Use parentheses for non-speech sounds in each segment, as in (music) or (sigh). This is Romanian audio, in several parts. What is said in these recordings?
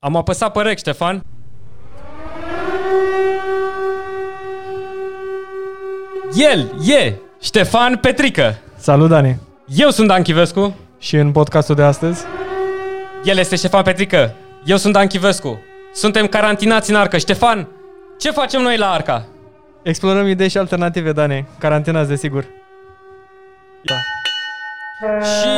Am apăsat pe rec, Ștefan. El e Ștefan Petrică. Salut, Dani! Eu sunt Dan Chivescu. Și în podcastul de astăzi, El este Ștefan Petrică. Eu sunt Dan Chivescu. Suntem carantinați în Arca. Ștefan, ce facem noi la Arca? explorăm idei și alternative, Dani. Carantenați, desigur. Da. Și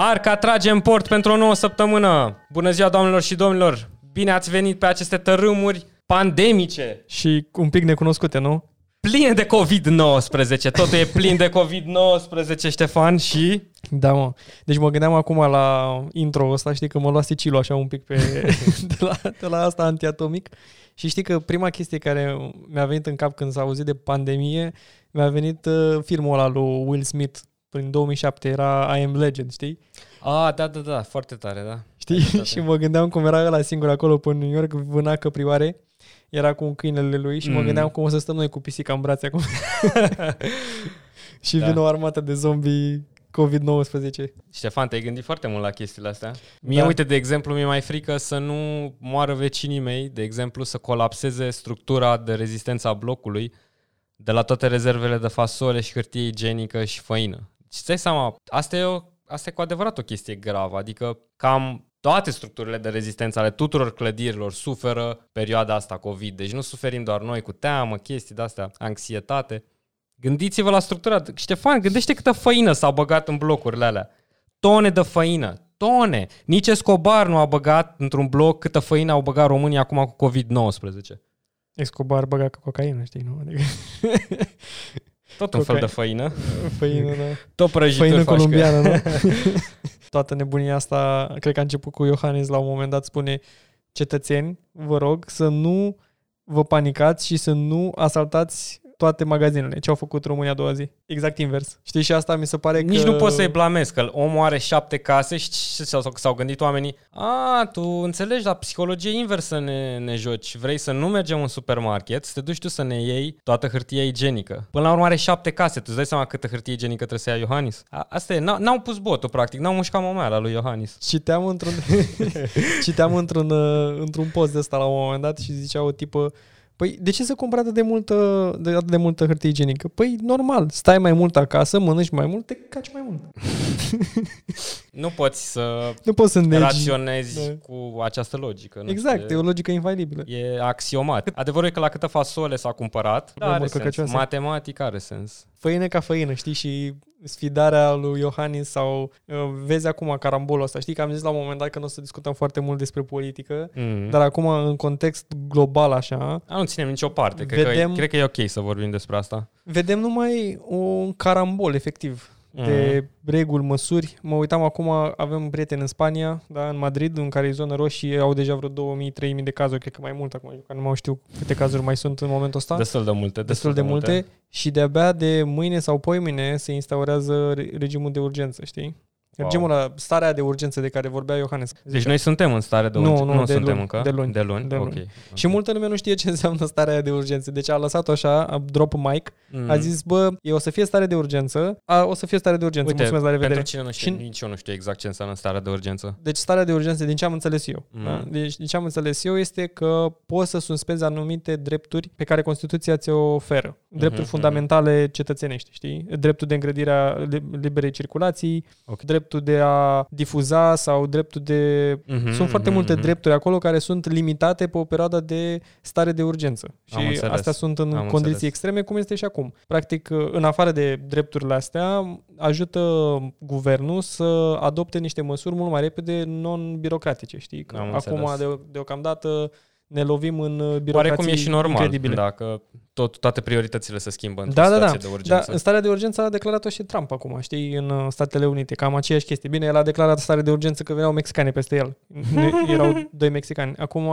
Arca trage în port pentru o nouă săptămână. Bună ziua, doamnelor și domnilor! Bine ați venit pe aceste tărâmuri pandemice, Și un pic necunoscute, nu? pline de COVID-19. Totul e plin de COVID-19, Ștefan, și... Da, mă. Deci mă gândeam acum la intro ăsta, știi că mă luase Cilu așa un pic pe, (laughs) de, la, de la asta antiatomic. Și știi că prima chestie care mi-a venit în cap când s-a auzit de pandemie, mi-a venit uh, filmul ăla lui Will Smith prin 2007, era I Am Legend, știi? Ah, da, da, da, foarte tare, da. Știi? (laughs) și mă gândeam cum era ăla singur acolo pe New York, vâna căprioare, era cu câinele lui și mm. mă Mm. gândeam cum o să stăm noi cu pisica în brațe acum. (laughs) și Da. vine o armată de zombie COVID-19. Ștefan, te-ai gândit foarte mult la chestiile astea? Mie, Da. uite, de exemplu, mi-e mai frică să nu moară vecinii mei, de exemplu, să colapseze structura de rezistență a blocului de la toate rezervele de fasole și hârtie igienică și făină. Și îți dai seama, asta e, o, asta e cu adevărat o chestie gravă, adică cam toate structurile de rezistență ale tuturor clădirilor suferă perioada asta COVID. Deci nu suferim doar noi cu teamă, chestii de-astea, anxietate. Gândiți-vă la structura. Ștefan, gândește câtă făină s-a băgat în blocurile alea. Tone de făină. Tone. Nici Escobar nu a băgat într-un bloc câtă făină au băgat România acum cu COVID-19. Escobar băga cu cocaină, știi, nu? Adică (laughs) Tot un fel Cocaină. de făină. făină, da. Tot prăjituri Făină faci cu ea. colombiană, nu? (laughs) Toată nebunia asta, cred că a început cu Iohannis la un moment dat, spune cetățeni, vă rog să nu vă panicați și să nu asaltați toate magazinele. Ce au făcut România a doua zi? Exact invers. Știi, și asta mi se pare Nici că... nu poți să-i blamezi, că omul are șapte case și ce s-au, s-au gândit oamenii? A, tu înțelegi, la psihologie inversă ne, ne joci. Vrei să nu mergem în supermarket, să te duci tu să ne iei toată hârtia igienică. Până la urmă are șapte case. Tu îți dai seama câtă hârtie igienică trebuie să ia Iohannis? A, asta e, n- n-au pus botul, practic. N-au mușcat momeala lui Iohannis. Citeam într-un, (laughs) citeam într-un, uh, într-un post de ăsta la un moment dat și zicea o tipă Păi, de ce să cumpăr atât de multă, de, atât de multă hârtie igienică? Păi, normal, stai mai mult acasă, mănânci mai mult, te caci mai mult. (laughs) Nu poți să Nu poți să negi. raționezi Da. cu această logică. Nu Exact, știu, e o logică infailibilă. E axiomat. Adevărul e că la câtă fasole s-a cumpărat, da, are mult sens. căcăcioase. Matematic are sens. Făină ca făină, știi? Și sfidarea lui Iohannis sau uh, vezi acum carambolul ăsta. Știi că am zis la un moment dat că nu o să discutăm foarte mult despre politică, Mm. dar acum în context global așa, A, nu ținem nicio parte. Cred, Vedem- că, cred că e ok să vorbim despre asta. vedem numai un carambol efectiv Mhm. de reguli, măsuri. Mă uitam acum, avem prieteni în Spania, da, în Madrid, în care e zonă roșie, au deja vreo 2000-3000 de cazuri, cred că mai mult acum, că nu mai știu câte cazuri mai sunt în momentul ăsta. Destul de multe. destul de multe și de-abia de mâine sau poimâine se instaurează re- regimul de urgență, știi? Wow. Regimul la starea de urgență de care vorbea Iohannes. Deci noi suntem în stare de Nu, urgență. nu, nu de suntem luni, încă? de luni, De luni? de luni. Ok. Și multă lume nu știe ce înseamnă starea aia de urgență. Deci a lăsat-o așa, a drop mic, Mm. a zis, bă, e, o să fie stare de urgență, a, o să fie stare de urgență, Uite, mulțumesc, la revedere. pentru cine nu știe, Și- nici eu nu știu exact ce înseamnă starea de urgență. Deci starea de urgență, din ce am înțeles eu, Mm. da? deci din ce am înțeles eu este că poți să suspezi anumite drepturi pe care Constituția ți-o oferă. Drepturi Mhm, fundamentale cetățenești, știi? Dreptul de îngrădire li- liberei circulații, Ok. Dreptul de a difuza sau dreptul de... Mhm, Sunt foarte mhm, multe mhm. drepturi acolo care sunt limitate pe o perioadă de stare de urgență. Am Și înțeles. astea sunt în Am condiții înțeles. extreme, cum este și acum. Practic, în afară de drepturile astea, ajută guvernul să adopte niște măsuri mult mai repede non-birocratice, știi? Că Am acum, înțeles. de, deocamdată, ne lovim în birocrații Oarecum e și normal, incredibile. dacă tot, toate prioritățile se schimbă într-o Da, da, da. situație de Da, urgență. în starea de urgență a declarat-o și Trump acum, știi, în uh, Statele Unite. Cam aceeași chestie. Bine, el a declarat stare de urgență că veneau mexicani peste el. Ne- (laughs) Erau doi mexicani. Acum,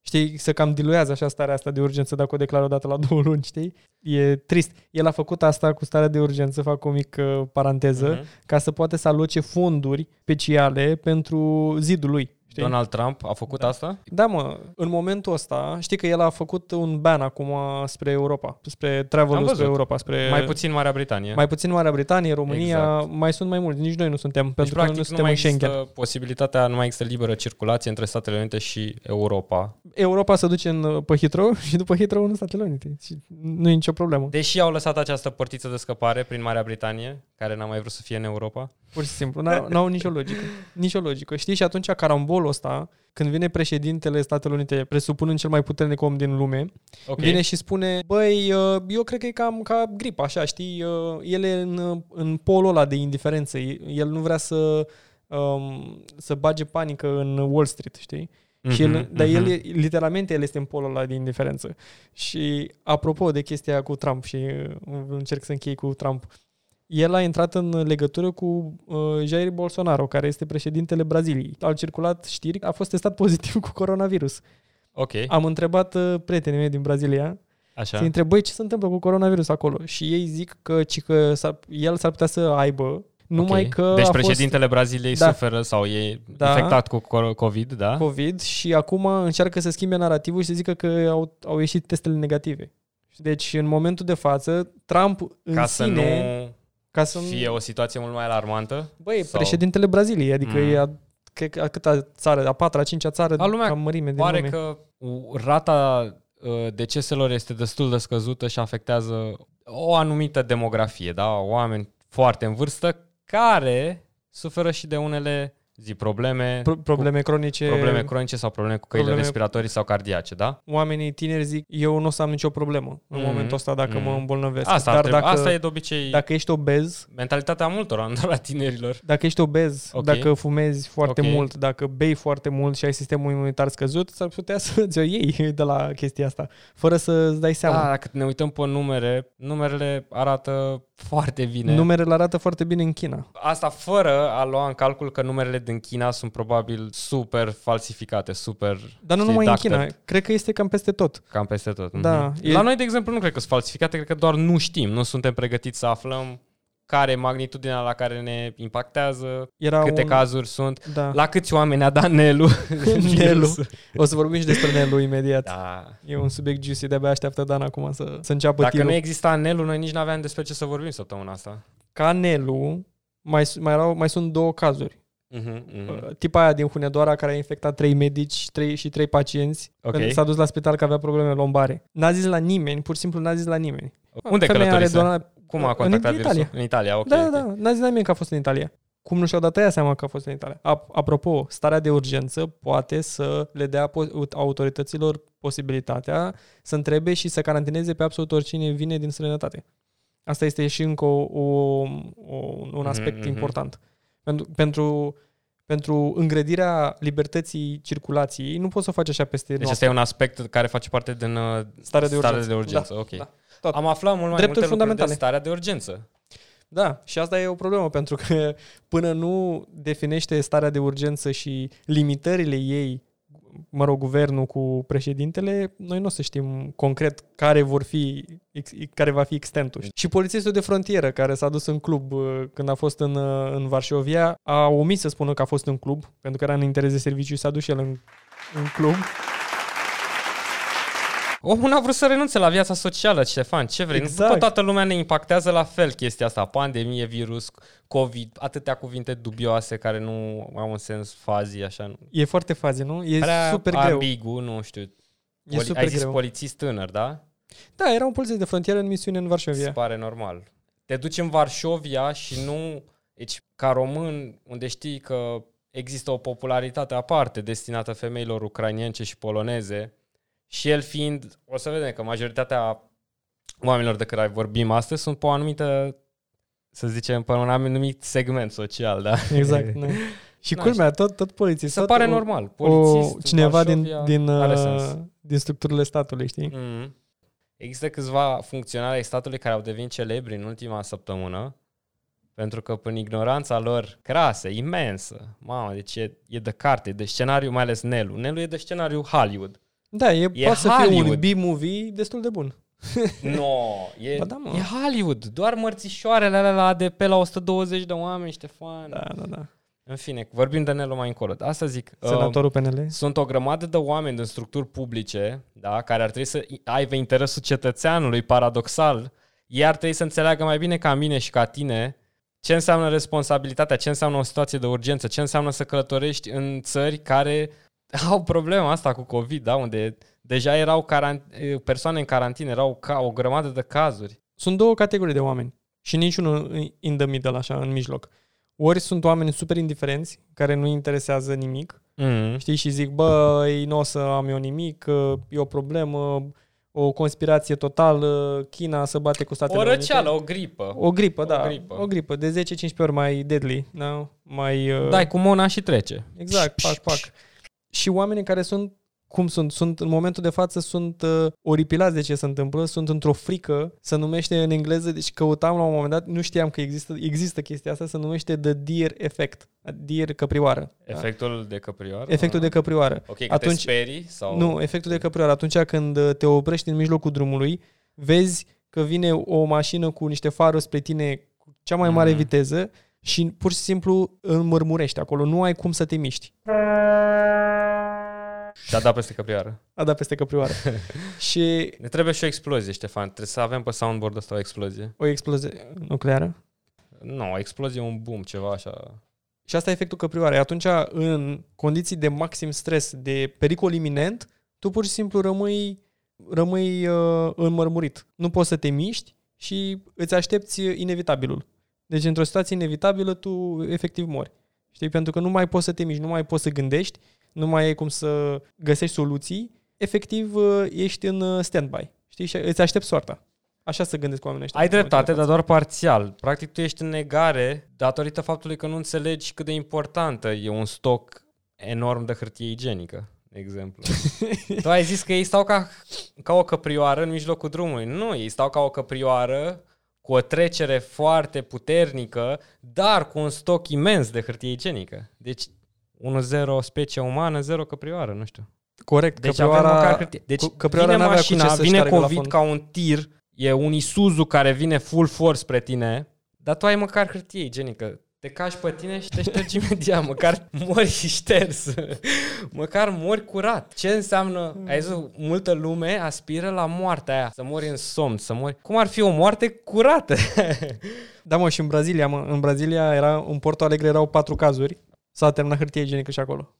știi, se cam diluează așa starea asta de urgență dacă o declară odată la (laughs) două luni, știi? E trist. El a făcut asta cu starea de urgență, fac o mică paranteză, Mhm. ca să poate să aloce fonduri speciale pentru zidul lui. Știi? știi? Donald Trump a făcut Da. asta? Da, mă, în momentul ăsta, știi că el a făcut un ban acum spre Europa, spre travel Am spre văzut. Europa, spre Mai puțin Marea Britanie. mai puțin Marea Britanie, România, Exact. mai sunt mai mulți, nici noi nu suntem, deci, pentru că practic, nu nu suntem mai în Schengen. există posibilitatea, nu mai există liberă circulație între Statele Unite și Europa. Europa se duce în, pe Heathrow (laughs) și după Heathrow în Statele Unite. Și nu e nicio problemă. Deși au lăsat această portiță de scăpare prin Marea Britanie, care n-a mai vrut să fie în Europa. Pur și simplu. N-au, n-au nicio logică. Nicio logică. Știi? Și atunci carambolul ăsta, când vine președintele Statelor Unite, presupunând cel mai puternic om din lume, Ok. vine și spune, băi, uh, eu cred că e cam ca gripa, așa, știi? Uh, El e în, în polul ăla de indiferență. El nu vrea să, um, să bage panică în Wall Street, știi? Mhm, Și el, dar el, mhm. e- literalmente, el este în polul ăla de indiferență. Și apropo de chestia aia cu Trump și uh, încerc să închei cu Trump, el a intrat în legătură cu uh, Jair Bolsonaro, care este președintele Braziliei. Au circulat știri, a fost testat (laughs) pozitiv cu coronavirus. Ok, Am întrebat uh, prietenii mei din Brazilia, așa. să întreb, băi, ce se întâmplă cu coronavirus acolo? Și ei zic că, ci că s-ar, el s-ar putea să aibă, numai Ok. că Deci a președintele Braziliei Da. suferă sau e Da. infectat cu cor- COVID, da? fost COVID și acum încearcă să schimbe narativul și să zică că au, au ieșit testele negative. Deci, în momentul de față, Trump în Ca să sine... nu ca să fie o situație mult mai alarmantă. Băi, sau- președintele Braziliei, adică Mm. e a, cred că a câta țară, a patra, a cincea țară A, lumea ca mărime din Pare lume. că rata uh, deceselor este destul de scăzută și afectează o anumită demografie, da? Oameni foarte în vârstă care suferă și de unele zi probleme, Pro- probleme cronice. cu, probleme cronice sau probleme cu căile probleme- respiratorii sau cardiace, da? Oamenii tineri zic, eu nu o să am nicio problemă în Mhm. momentul ăsta dacă mă Mhm. îmbolnăvesc. Asta, Dar ar trebui, dacă, asta e de obicei dacă ești obez, mentalitatea multora, (laughs) nu doar a tinerilor. dacă ești obez, Ok. dacă fumezi foarte Ok. mult, dacă bei foarte mult și ai sistemul imunitar scăzut, s-ar putea (laughs) să ți-o iei de la chestia asta, fără să-ți dai seama. Da, dacă ne uităm pe numere, numerele arată foarte bine. Numerele arată foarte bine în China. Asta fără a lua în calcul că numerele din China sunt probabil super falsificate, super Dar nu știi, numai în doctored, China, cred că este cam peste tot. Cam peste tot. Da, Mhm. e- La noi, de exemplu, nu cred că sunt falsificate, cred că doar nu știm, nu suntem pregătiți să aflăm care e magnitudinea la care ne impactează, Era câte un... cazuri sunt, Da. la câți oameni a dat Nelu. (laughs) Nelu. (laughs) O să vorbim și despre Nelu imediat. Da. E un subiect juicy, de-abia așteaptă Dan acum să, să înceapă Dacă tirul. nu exista Nelu, noi nici nu aveam despre ce să vorbim săptămâna asta. Ca Nelu, mai, su- mai, erau, mai sunt două cazuri. Mhm, mhm. Uh, Tipa aia din Hunedoara care a infectat trei medici trei, și trei pacienți Ok. când s-a dus la spital că avea probleme lombare. N-a zis la nimeni, pur și simplu n-a zis la nimeni. Unde Femeia are călătorise? Donat... Cum a în contactat Italia. virusul? În Italia, ok. Da, ok. da, da, n-a zis la nimeni că a fost în Italia. Cum nu și-au dat aia seama că a fost în Italia. A- Apropo, starea de urgență poate să le dea po- autorităților posibilitatea să întrebe și să carantineze pe absolut oricine vine din străinătate. Asta este și încă o, o, o, un aspect Mhm, mhm. important. Pentru, pentru, pentru îngrădirea libertății circulației, nu poți să o faci așa peste Deci noapte. asta e un aspect care face parte din uh, Starea de starea urgență. de urgență. Da, ok. da, tot. Am aflat mult mai Drepturi multe lucruri de fundamentale. starea de urgență. Da, și asta e o problemă, pentru că (laughs) până nu definește starea de urgență și limitările ei, mă rog, guvernul cu președintele, noi nu o să știm concret care vor fi, ex- care va fi extentul. Și polițistul de frontieră care s-a dus în club uh, când a fost în, uh, în Varșovia, a omis să spună că a fost în club, pentru că era în interes de serviciu și s-a dus și el în, în club. Omul n-a vrut să renunțe la viața socială, Ștefan, ce vrei? Exact. Exact. toată lumea ne impactează la fel chestia asta, pandemie, virus, COVID, atâtea cuvinte dubioase care nu au un sens fazi, așa. nu- E foarte fazi, nu? E Prea super greu. ambigu, nu știu. E Poli- super ai zis greu. polițist tânăr, da? Da, era un polițist de frontieră în misiune în Se Varșovia. pare normal. Te duci în Varșovia și nu... Deci, ca român, unde știi că există o popularitate aparte destinată femeilor ucrainience și poloneze, și el fiind, o să vedem că majoritatea oamenilor de care vorbim astăzi sunt pe o anumită, să zicem, pe un anumit segment social, da? (laughs) Exact. (laughs) da. Și Da, culmea, tot, tot polițist. Se tot pare o- normal. O, Polițist, cineva din, Varșovia, din, are uh, sens. din structurile statului, știi? Mm. Există câțiva funcționari ai statului care au devenit celebri în ultima săptămână pentru că prin ignoranța lor crasă, imensă, mamă, deci e, e de carte, de scenariu, mai ales Nelu. Nelu e de scenariu Hollywood. Da, e, E poate să fie un Hollywood. B-movie destul de bun. (laughs) No, e, Ba da, mă. e Hollywood. Doar mărțișoarele alea la ADP la 120 de oameni, Ștefan. Da, da, da. În fine, vorbim de Nelu mai încolo. Asta zic. uh, Senatorul PNL. sunt o grămadă de oameni din structuri publice, da, care ar trebui să aibă interesul cetățeanului, paradoxal. Ei ar trebui să înțeleagă mai bine ca mine și ca tine ce înseamnă responsabilitatea, ce înseamnă o situație de urgență, ce înseamnă să călătorești în țări care (laughs) au problema asta cu COVID, da, unde deja erau caran- persoane în carantină, erau ca o grămadă de cazuri. Sunt două categorii de oameni și niciunul in the middle, așa, în mijloc. Ori sunt oameni super indiferenți, care nu interesează nimic, Mm. știi, și zic, băi, nu o să am eu nimic, că e o problemă, o conspirație totală, China să bate cu Statele O Unite. răceală, o gripă. O gripă, O da. gripă. O gripă de 10-15 ori mai deadly, da? Mai... Uh, Dai cu mona și trece. Exact, pac, pac. Și oamenii care sunt cum sunt? Sunt în momentul de față sunt uh, oripilați de ce se întâmplă, sunt într-o frică, se numește în engleză, deci căutam la un moment dat, nu știam că există, există chestia asta, se numește the deer effect, deer căprioară. Da? Efectul de căprioară? Efectul de căprioară. Ok, că Atunci- te sperii? Sau... Nu, efectul de căprioară. Atunci când uh, te oprești în mijlocul drumului, vezi că vine o mașină cu niște faruri spre tine cu cea mai mare Mhm. viteză și pur și simplu înmărmurești acolo. Nu ai cum să te miști. Și-a dat peste căprioară. A dat peste căprioară. (laughs) și Ne trebuie și o explozie, Ștefan. Trebuie să avem pe soundboard ăsta o explozie. o explozie nucleară. Nu, o explozie, un boom, ceva așa. Și asta e efectul căprioarei. Atunci, în condiții de maxim stres, de pericol iminent, tu pur și simplu rămâi, rămâi uh, înmărmurit. Nu poți să te miști și îți aștepți inevitabilul. Deci, într-o situație inevitabilă, tu efectiv mori. Știi? Pentru că nu mai poți să te miști, nu mai poți să gândești, nu mai ai cum să găsești soluții. Efectiv, uh, ești în uh, stand-by. Știi? Și îți aștepți soarta. Așa să gândesc oamenii ăștia. Ai dreptate, dar doar parțial. Practic tu ești în negare datorită faptului că nu înțelegi cât de importantă e un stoc enorm de hârtie igienică, de exemplu. (laughs) tu ai zis că ei stau ca, ca o căprioară în mijlocul drumului. Nu, ei stau ca o căprioară cu o trecere foarte puternică, dar cu un stoc imens de hârtie igienică. Deci 1-0 specie umană, 0 căprioară, nu știu. Corect. Deci căprioara, avem măcar hârtie. Deci cu- căprioara vine n-avea cu mașina, ce să vine șteargă la COVID fund. ca un tir, e un Isuzu care vine full force spre tine, dar tu ai măcar hârtie igienică. Te cași pe tine și te ștergi imediat, măcar mori șters. măcar mori curat. Ce înseamnă, ai zis, multă lume aspiră la moartea aia, să mori în somn, să mori. Cum ar fi o moarte curată? Da, mă, și în Brazilia, mă. În Brazilia era, în Porto Alegre erau patru cazuri. S-a terminat hârtie igienică și acolo.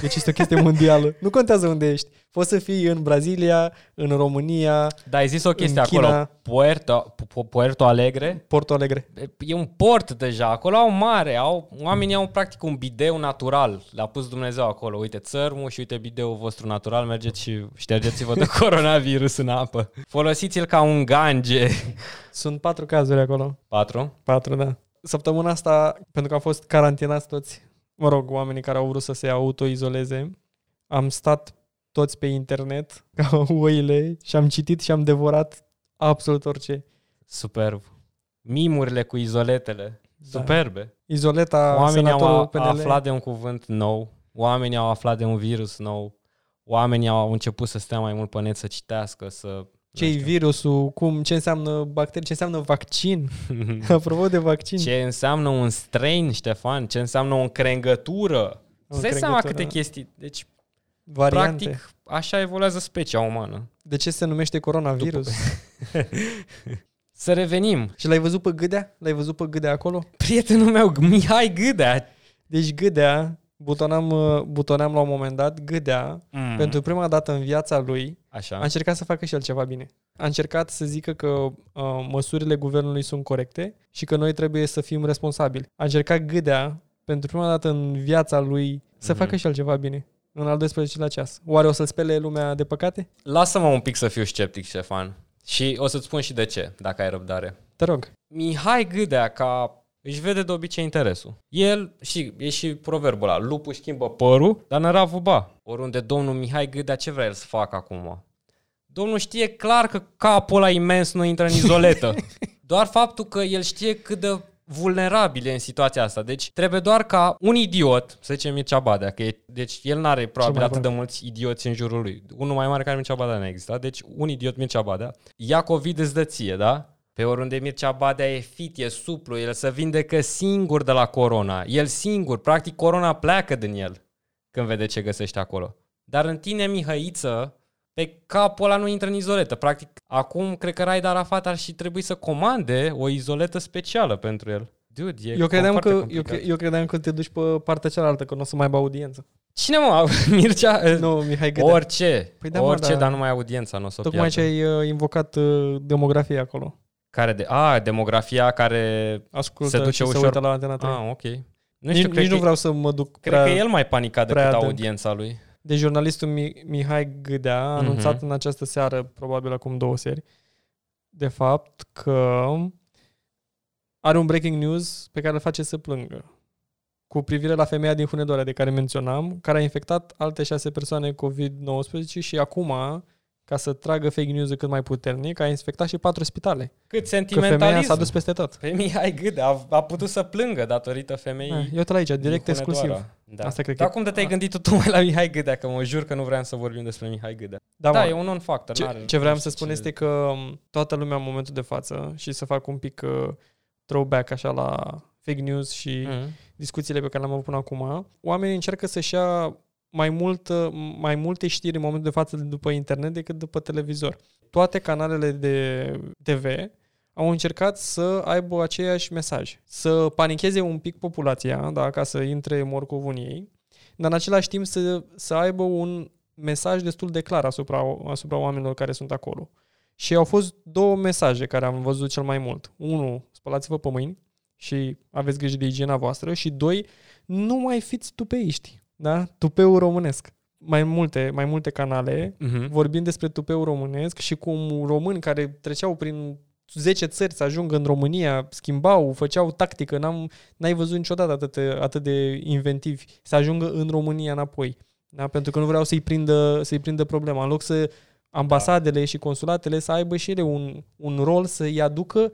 Deci este o chestie mondială. Nu contează unde ești. Poți să fii în Brazilia, în România, Dar ai zis o chestie În China- acolo, Puerto, Pu- Puerto Alegre, Porto Alegre. E un port deja, acolo au mare, au, oamenii au practic un bideu natural, l-a pus Dumnezeu acolo, uite țărmul și uite bideul vostru natural, mergeți și ștergeți-vă de (laughs) coronavirus în apă. Folosiți-l ca un gange. Sunt patru cazuri acolo. Patru? Patru, da. Săptămâna asta, pentru că am fost carantinați toți, mă rog, oamenii care au vrut să se autoizoleze, am stat toți pe internet (laughs) ca oile și am citit și am devorat absolut orice. Superb. Mimurile cu izoletele. Superbe. Izoleta, Oamenii au senatorul a- PNL. aflat de un cuvânt nou, oamenii au aflat de un virus nou, oamenii au început să stea mai mult pe net, să citească, să... ce e virusul, cum, ce înseamnă bacterii, ce înseamnă vaccin. (laughs) Apropo de vaccin. Ce înseamnă un strain, Ștefan? Ce înseamnă o încrengătură? O Îți dai seama încrengătură. câte chestii. Deci, Variante. practic, așa evoluează specia umană. De ce se numește coronavirus? (laughs) Să revenim. Și l-ai văzut pe Gâdea? L-ai văzut pe Gâdea acolo? Prietenul meu, Mihai Gâdea. Deci Gâdea, butonam, uh, butoneam la un moment dat, Gâdea, Mm. pentru prima dată în viața lui, Așa. a încercat să facă și el ceva bine. A încercat să zică că uh, măsurile guvernului sunt corecte și că noi trebuie să fim responsabili. A încercat Gâdea, pentru prima dată în viața lui, să Mhm. facă și el ceva bine. În al 12-lea ceas. Oare o să spele lumea de păcate? Lasă-mă un pic să fiu sceptic, Ștefan. Și o să-ți spun și de ce, dacă ai răbdare. Te rog. Mihai Gâdea, ca își vede de obicei interesul. El, și e și proverbul ăla, lupul își schimbă părul, dar năravul ba. Oriunde domnul Mihai Gâdea, ce vrea el să facă acum? Domnul știe clar că capul ăla imens nu intră în izoletă. (laughs) Doar faptul că el știe cât de vulnerabil e în situația asta. Deci trebuie doar ca un idiot, să zicem Mircea Badea, că e, deci el n-are probabil mai atât de aproape. mulți idioți în jurul lui. Unul mai mare care Mircea Badea nu există. Deci un idiot Mircea Badea ia COVID îți dă ție, da? Pe oriunde Mircea Badea e fit, e suplu, el se vindecă singur de la corona. El singur, practic corona pleacă din el când vede ce găsește acolo. Dar în tine, Mihăiță, pe capul ăla nu intră în izoletă. Practic, acum cred că Raid Arafat ar și trebui să comande o izoletă specială pentru el. Dude, e Eu credeam, foarte că, eu, complicat. cre- eu credeam că te duci pe partea cealaltă, că nu o să mai aibă audiență. Cine mă? (laughs) Mircea? Nu, Mihai Gâdea. Orice. Păi da, mă, orice, da. dar nu mai audiența nu o să o Tocmai ce piardă. ai uh, invocat uh, demografia acolo. Care de... A, demografia care... Ascultă Se duce și se ușor- uită la Antena 3. Ah, ok. Nu nici știu, nici cred, nu că, vreau să mă duc cred prea... că e el mai panicat decât prea adânc. audiența lui. De jurnalistul Mi- Mihai Gâdea a Mhm. anunțat în această seară, probabil acum două seri, de fapt că are un breaking news pe care îl face să plângă cu privire la femeia din Hunedoara de care menționam, care a infectat alte șase persoane COVID-19 și acum, ca să tragă fake news cât mai puternic, a infectat și patru spitale. Cât Că femeia sentimentalism. s-a dus peste tot. Pe Mihai Gâdea a, a putut să plângă datorită femeii Ah, Eu te aici, direct din exclusiv. Hunedoara. Da. Asta cred Dar că- cum de te-ai gândit tu tocmai la Mihai Gâdea? Că mă jur că nu vreau să vorbim despre Mihai Gâdea. Da, Da, mă. e un non-factor. Ce, n-are- ce vreau nu să știu spun ce- este că m, toată lumea în momentul de față și să fac un pic uh, throwback așa la fake news și Mhm. discuțiile pe care le-am avut până acum, oamenii încearcă să-și ia mai, mult, uh, mai multe știri în momentul de față după internet decât după televizor. Toate canalele de TV au încercat să aibă aceeași mesaj, să panicheze un pic populația, da, ca să intre morcovul în ei, dar în același timp să, să aibă un mesaj destul de clar asupra, asupra oamenilor care sunt acolo. Și au fost două mesaje care am văzut cel mai mult. Unu, spălați-vă pe mâini și aveți grijă de igiena voastră și doi, nu mai fiți tupeiști, da? Tupeul românesc. Mai multe, mai multe canale Mhm. vorbind despre tupeul românesc și cum români care treceau prin 10 țări să ajungă în România, schimbau, făceau tactică, n-am, n-ai văzut niciodată atât, de- atât de inventivi să ajungă în România înapoi. Da? Pentru că nu vreau să-i prindă, să-i prindă problema. În loc să ambasadele da. și consulatele să aibă și ele un, un rol să-i aducă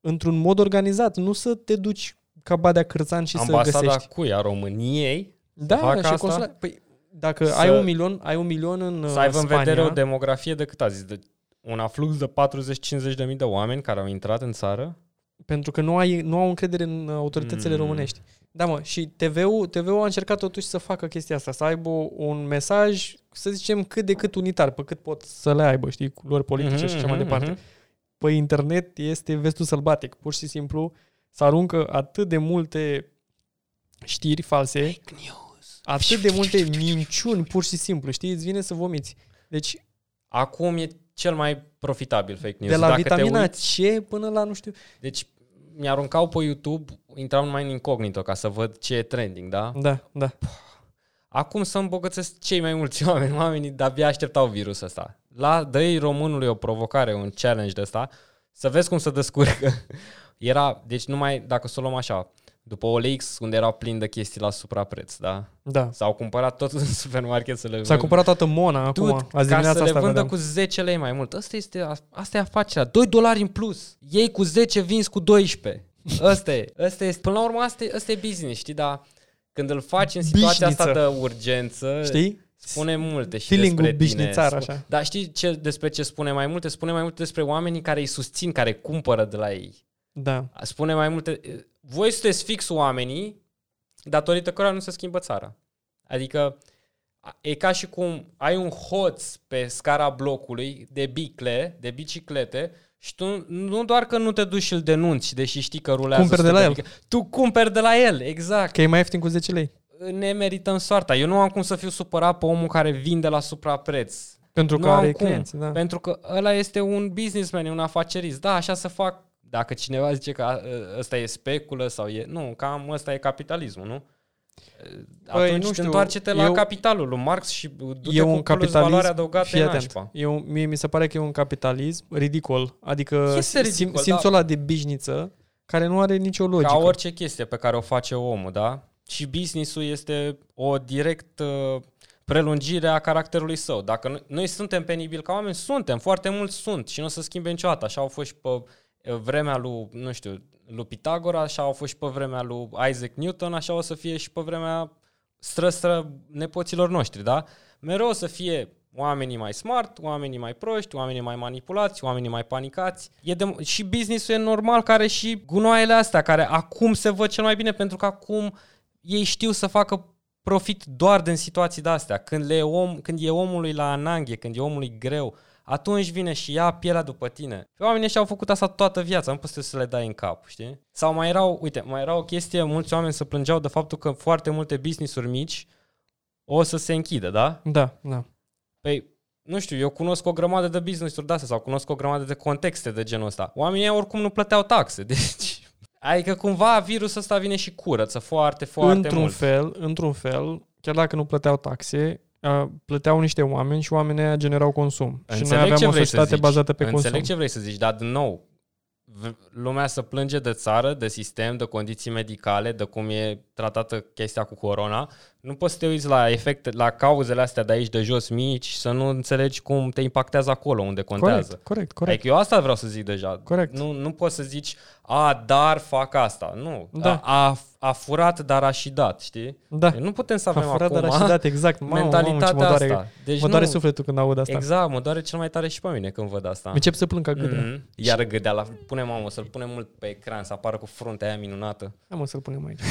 într-un mod organizat, nu să te duci ca badea cârțan și să Ambasada găsești. cui? A României? Da, facă și asta? consulat. Păi, dacă Să- ai un milion, ai un milion în Să aibă uh, în Spania, vedere o demografie de cât a zis? De un aflux de 40-50 de mii de oameni care au intrat în țară? Pentru că nu, ai, nu au încredere în autoritățile Mm. românești. Da, mă, și TV-ul, TV-ul a încercat totuși să facă chestia asta, să aibă un mesaj, să zicem, cât de cât unitar, pe cât pot să le aibă, știi, culori politice Mhm, și așa mai mhm, departe. mhm. Pe internet este vestul sălbatic. Pur și simplu să aruncă atât de multe știri false, Fake news. Atât de multe minciuni, pur și simplu, știi, îți vine să vomiți. Deci, Acum e cel mai profitabil fake news. de la Dacă vitamina te uiți, C până la, nu știu, deci mi-aruncau pe YouTube, intram numai în incognito ca să văd ce e trending, da? da, da. Acum să îmbogățesc cei mai mulți (laughs) oameni. Oamenii de-abia așteptau virusul ăsta. La dă românului o provocare, un challenge de ăsta, să vezi cum se descurcă. (laughs) Era, deci numai, dacă să o luăm așa, după OLX, unde era plin de chestii la suprapreț, da? Da. S-au cumpărat tot în (laughs) supermarket să le S-a cumpărat toată Mona Dude, acum. Azi ca dimineața să le asta vândă vedeam. cu 10 lei mai mult. Asta este, asta e afacerea. 2 dolari în plus. Ei cu 10, vinzi cu 12. Asta (laughs) e. Asta e. Până la urmă, asta e, asta e business, știi? Dar când îl faci în situația asta Bișniță. de urgență, Știi? spune multe și Feeling-ul despre tine. bișnițar, Sp- așa. Dar știi ce, despre ce spune mai multe? Spune mai multe despre oamenii care îi susțin, care cumpără de la ei. Da. Spune mai multe... Voi sunteți fix oamenii datorită cărora nu se schimbă țara. Adică e ca și cum ai un hoț pe scara blocului de bicle, de biciclete și tu nu doar că nu te duci și îl denunți, deși știi că rulează Cumperi de la 100 el. bicle, tu cumperi de la el, exact. Că e mai ieftin cu 10 lei. Ne merităm soarta. Eu nu am cum să fiu supărat pe omul care vinde la suprapreț. Pentru că Nu am are cum. clienți, da. Pentru că ăla este un businessman, e un afacerist. Da, așa să fac. Dacă cineva zice că a, ăsta e speculă sau e... Nu, cam ăsta e capitalismul, nu? Atunci Păi, nu știu, întoarce-te la eu- capitalul lui Marx și du-te E cu un plus capitalism, valoare adăugată fii în atent, nașpa. e un, mie mi se pare că e un capitalism ridicol. Adică Este ridicol, sim, simțul da. ăla de bișniță care nu are nicio logică. Ca orice chestie pe care o face omul, da? Și business-ul este o direct uh, prelungire a caracterului său. Dacă noi, noi suntem penibili ca oameni, suntem, foarte mulți sunt și nu o să schimbe niciodată. Așa au fost și pe uh, vremea lui, nu știu, lui Pitagora, așa au fost și pe vremea lui Isaac Newton, așa o să fie și pe vremea stră-stră nepoților noștri, da? Mereu o să fie Oamenii mai smart, oamenii mai proști, oamenii mai manipulați, oamenii mai panicați. E de, și business-ul e normal care și gunoaiele astea, care acum se văd cel mai bine, pentru că acum ei știu să facă profit doar din situații de astea. Când, le e om, când e omului la ananghe, când e omului greu, atunci vine și ia pielea după tine. Oamenii ăștia au făcut asta toată viața, nu poți să le dai în cap, știi? Sau mai erau, uite, mai era o chestie, mulți oameni se plângeau de faptul că foarte multe business-uri mici o să se închidă, da? Da, da. Păi, nu știu, eu cunosc o grămadă de business-uri de-astea sau cunosc o grămadă de contexte de genul ăsta. Oamenii oricum nu plăteau taxe, (laughs) deci... Adică cumva virusul ăsta vine și curăță foarte, foarte într-un mult. fel, într-un fel, chiar dacă nu plăteau taxe, a, plăteau niște oameni și oamenii aia generau consum. și Înțeleg noi aveam ce o vrei să societate zici. bazată pe Înțeleg consum. ce vrei să zici, dar din nou, v- lumea să plânge de țară, de sistem, de condiții medicale, de cum e tratată chestia cu corona. Nu poți să te uiți la efecte, la cauzele astea de aici de jos mici și să nu înțelegi cum te impactează acolo unde contează. Corect, corect, corect. Adică eu asta vreau să zic deja. Corect. Nu, nu poți să zici, a, dar fac asta. Nu. Da. A, a, a furat, dar a și dat, știi? Da. Nu putem să A avem furat, acum dar a și dat, exact. Mamă, mamă, ce mentalitatea mă doare, asta. Deci mă doare nu, sufletul când aud asta. Exact, mă doare cel mai tare și pe mine când văd asta. Încep să plâng ca gâdea. Mm-hmm. Iar gâdea, la, pune mamă, să-l punem mult pe ecran, să apară cu fruntea aia minunată. Hai mă să-l punem aici. (laughs)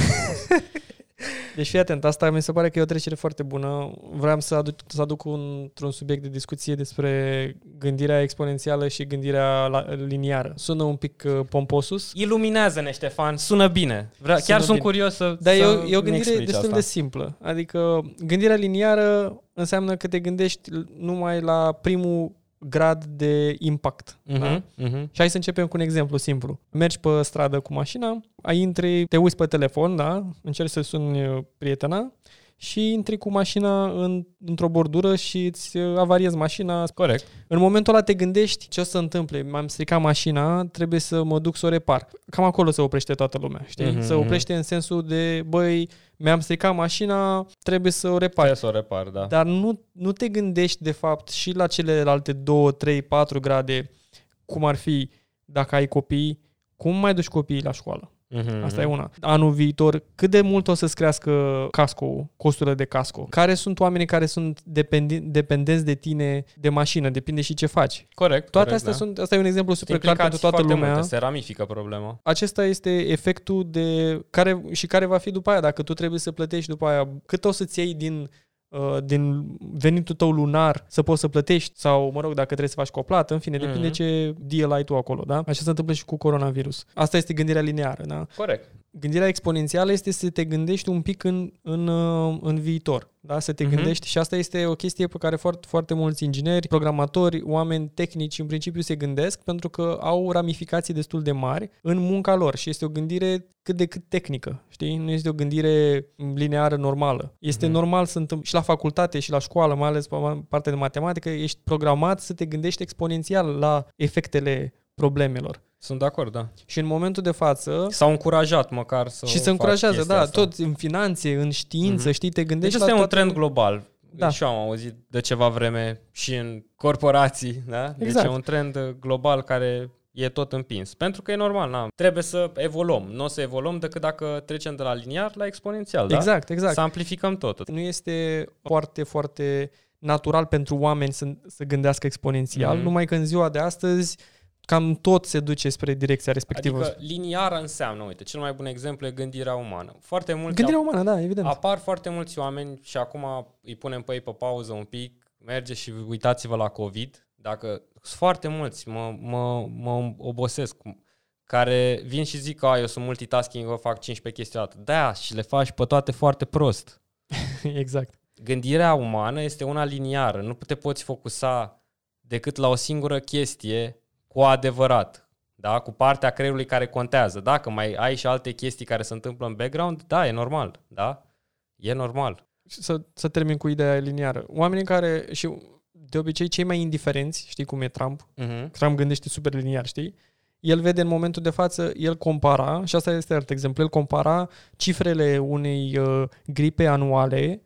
Deci fii atent, asta mi se pare că e o trecere foarte bună. Vreau să aduc, să aduc un, într-un subiect de discuție despre gândirea exponențială și gândirea la, liniară. Sună un pic uh, pomposus, Iluminează-ne, Ștefan, sună bine. Vrea, Sună chiar sunt bine. curios să dar să e o, e o ne gândire explici destul asta. de simplă. Adică gândirea liniară înseamnă că te gândești numai la primul grad de impact. da? Mhm, mhm. Și hai să începem cu un exemplu simplu. Mergi pe stradă cu mașina, ai intri, te uiți pe telefon, da? Încerci să suni uh, prietena și intri cu mașina în, într-o bordură și îți uh, avariezi mașina. Corect. În momentul ăla te gândești ce o să întâmple. M-am stricat mașina, trebuie să mă duc să o repar. Cam acolo se oprește toată lumea, știi? Mhm, Se mhm. oprește în sensul de, băi, mi-am stricat mașina, trebuie să o repar. Trebuie să o repar, da. Dar nu, nu te gândești, de fapt, și la celelalte 2, 3, 4 grade, cum ar fi dacă ai copii, cum mai duci copiii la școală? Mhm, Asta e mhm. una. Anul viitor, cât de mult o să-ți crească casco, costurile de casco? Care sunt oamenii care sunt dependi- dependenți de tine, de mașină? Depinde și ce faci. Corect. Toate corect, astea da. sunt, asta e un exemplu super clar Implicații pentru toată foarte lumea. Multe, se ramifică problema. Acesta este efectul de care și care va fi după aia, dacă tu trebuie să plătești după aia, cât o să-ți iei din uh, din venitul tău lunar să poți să plătești sau, mă rog, dacă trebuie să faci cu o plată, în fine, depinde Mhm. ce deal ai tu acolo, da? Așa se întâmplă și cu coronavirus. Asta este gândirea lineară, da? Corect. Gândirea exponențială este să te gândești un pic în, în, uh, în viitor. Da? Să te Mhm. uh-huh. gândești și asta este o chestie pe care foarte, foarte mulți ingineri, programatori, oameni tehnici în principiu se gândesc pentru că au ramificații destul de mari în munca lor și este o gândire cât de cât tehnică, știi? Nu este o gândire lineară normală. Este Mhm. uh-huh. normal să întâmple și la facultate și la școală, mai ales pe partea de matematică, ești programat să te gândești exponențial la efectele problemelor. Sunt de acord, da. Și în momentul de față, S-au încurajat măcar să și o se încurajează, faci chestia da, asta. tot în finanțe, în știință, Mhm. știi, te Deci gândești ăsta e la un toate... trend global. Da. Da. Și eu am auzit de ceva vreme și în corporații, da? Deci Exact. e un trend global care e tot împins. Pentru că e normal, na. Trebuie să evoluăm. Nu o să evoluăm decât dacă trecem de la liniar la exponențial, da? Exact, exact. Să amplificăm totul. Nu este foarte, foarte natural pentru oameni să, să gândească exponențial, Mhm. numai că în ziua de astăzi cam tot se duce spre direcția respectivă. Adică liniară înseamnă, uite, cel mai bun exemplu e gândirea umană. Foarte mulți Gândirea umană, da, evident. Apar foarte mulți oameni și acum îi punem pe ei pe pauză un pic, merge și uitați-vă la COVID. Dacă sunt foarte mulți, mă, mă, mă obosesc, care vin și zic că "A, eu sunt multitasking, eu fac 15 chestii odată. Da, și le faci pe toate foarte prost. (laughs) exact. Gândirea umană este una liniară, nu te poți focusa decât la o singură chestie cu adevărat. Da? Cu partea creierului care contează. Dacă mai ai și alte chestii care se întâmplă în background, da, e normal. Da? E normal. Și Să, să termin cu ideea liniară. Oamenii care, și de obicei cei mai indiferenți, știi cum e Trump, Uh-huh. Trump gândește super liniar, știi? El vede în momentul de față, el compara, și asta este alt exemplu, el compara cifrele unei uh, gripe anuale,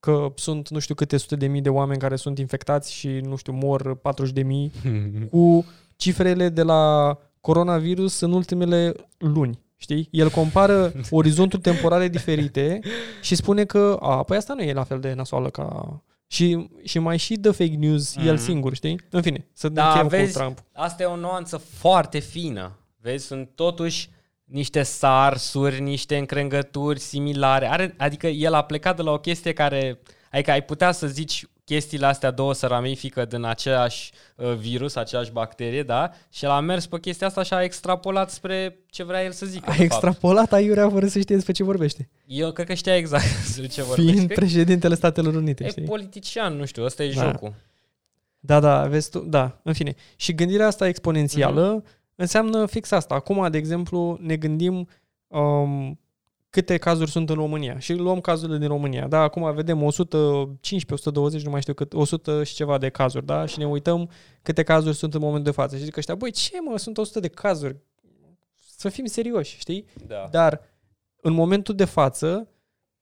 că sunt nu știu câte sute de mii de oameni care sunt infectați și nu știu mor 40 de mii, (laughs) cu cifrele de la coronavirus în ultimele luni. Știi? El compară orizonturi temporale diferite și spune că, a, păi asta nu e la fel de nasoală ca Și, și mai și dă fake news mm-hmm. el Mhm. singur, știi? În fine, să Da, încheiem vezi? cu Trump. Asta e o nuanță foarte fină. Vezi, sunt totuși niște sarsuri, niște încrengături similare. Are, adică el a plecat de la o chestie care... Adică ai putea să zici chestiile astea două se ramifică din aceeași uh, virus, aceeași bacterie, da? Și el a mers pe chestia asta și a extrapolat spre ce vrea el să zică. A de fapt. extrapolat aiurea fără să știe despre ce vorbește. Eu cred că știa exact (laughs) despre ce vorbește. Fiind Cred că președintele Statelor Unite, E știi? politician, nu știu, ăsta e Da. jocul. Da, da, vezi tu, da, în fine. Și gândirea asta exponențială Mhm. înseamnă fix asta. Acum, de exemplu, ne gândim um, câte cazuri sunt în România și luăm cazurile din România. Da, acum vedem 115, 120, nu mai știu cât, 100 și ceva de cazuri, da? Și ne uităm câte cazuri sunt în momentul de față. Și zic ăștia, băi, ce mă, sunt 100 de cazuri. Să fim serioși, știi? Da. Dar în momentul de față,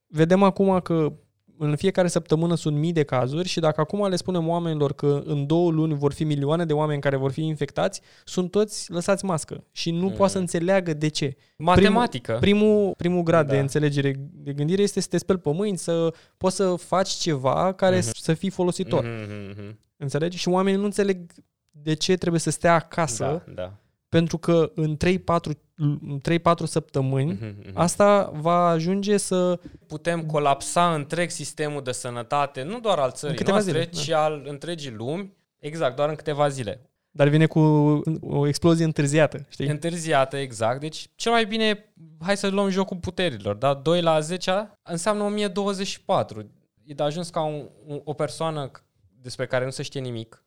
vedem acum că în fiecare săptămână sunt mii de cazuri și dacă acum le spunem oamenilor că în două luni vor fi milioane de oameni care vor fi infectați, sunt toți lăsați mască și nu mm. Mm. poate să înțeleagă de ce. Matematică. Primul, primul grad Da. de înțelegere, de gândire este să te speli pe mâini, să poți să faci ceva care Mhm. să fii folositor. Mhm, mhm, Înțelegi? Și oamenii nu înțeleg de ce trebuie să stea acasă, Da, da. Pentru că în 3-4, în 3-4 săptămâni Mhm, mhm. Asta va ajunge să... putem colapsa întreg sistemul de sănătate, nu doar al țării câteva noastre, zile, da. ci al întregii lumi, exact, doar în câteva zile. Dar vine cu o explozie întârziată, știi? Întârziată, exact. Deci, cel mai bine, hai să luăm jocul puterilor, da? 2 la 10 înseamnă 1024. E de ajuns ca un, un, o persoană despre care nu se știe nimic,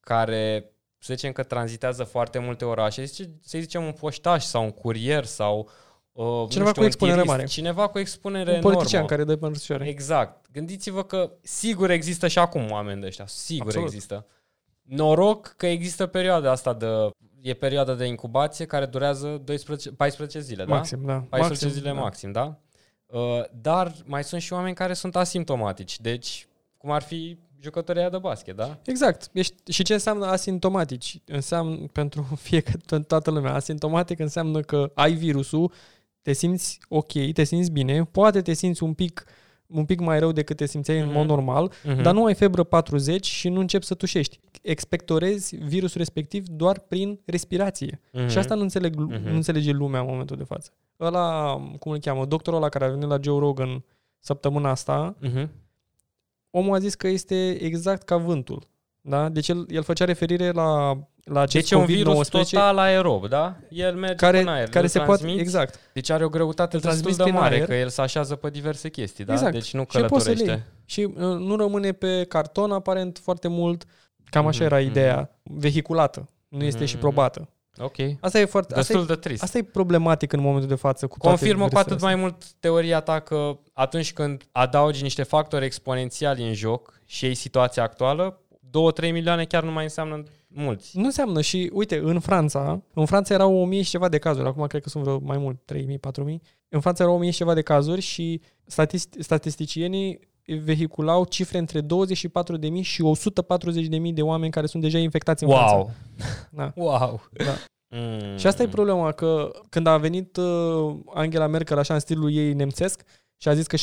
care, să zicem că tranzitează foarte multe orașe, zice, să zicem un poștaș sau un curier sau uh, nu Cineva știu, cu un expunere tirist, mare. Cineva cu expunere Un politician enormă. care dă pe răsfioare. Exact. Gândiți-vă că sigur există și acum oameni de ăștia. Sigur Absolut. există. Noroc că există perioada asta de... E perioada de incubație care durează 12, 14 zile, da? Maxim, da. 14 maxim, zile da. maxim, da? Uh, dar mai sunt și oameni care sunt asimptomatici. Deci, cum ar fi jucătoria de basket, da? Exact. Ești, și ce înseamnă asimptomatici? Înseamnă pentru (laughs) fiecare, pentru toată lumea. Asimptomatic înseamnă că ai virusul, te simți ok, te simți bine, poate te simți un pic un pic mai rău decât te simțeai în Mhm. mod normal, Mhm. dar nu ai febră 40 și nu începi să tușești. Expectorezi virusul respectiv doar prin respirație. Mhm. Și asta nu, înțeleg, Mhm. nu înțelege lumea în momentul de față. Ăla, cum îl cheamă, doctorul ăla care a venit la Joe Rogan săptămâna asta, Mhm. Omul a zis că este exact ca vântul. Da? Deci el, el făcea referire la, la acest Deci e un virus COVID-19 total aerob, da? El merge care, în aer. care îl se poate... transmiți, Exact. Deci are o greutate Îl destul transmiți de prin mare, aer. că el se așează pe diverse chestii, da? Exact. Deci nu Și poți să-l călătorește. iei. Și uh, nu rămâne pe carton aparent foarte mult. Cam așa Mhm, era mhm. ideea. Vehiculată. Nu este și Mhm. probată. Ok. Asta e foarte... Asta Destul e, de trist. asta e problematic în momentul de față cu toate Confirmă cu virusele atât mai mult teoria ta că atunci când adaugi niște factori exponențiali în joc și ei situația actuală, 2-3 milioane chiar nu mai înseamnă mulți. Nu înseamnă și, uite, în Franța, în Franța erau 1000 și ceva de cazuri, acum cred că sunt vreo mai mult, 3000, 4000. În Franța erau 1000 și ceva de cazuri și statist- statisticienii vehiculau cifre între 24.000 și 140.000 de oameni care sunt deja infectați în Franța. Wow! Da. (laughs) Wow! Da. Mm. Și asta e problema, că când a venit uh, Angela Merkel așa în stilul ei nemțesc și a zis că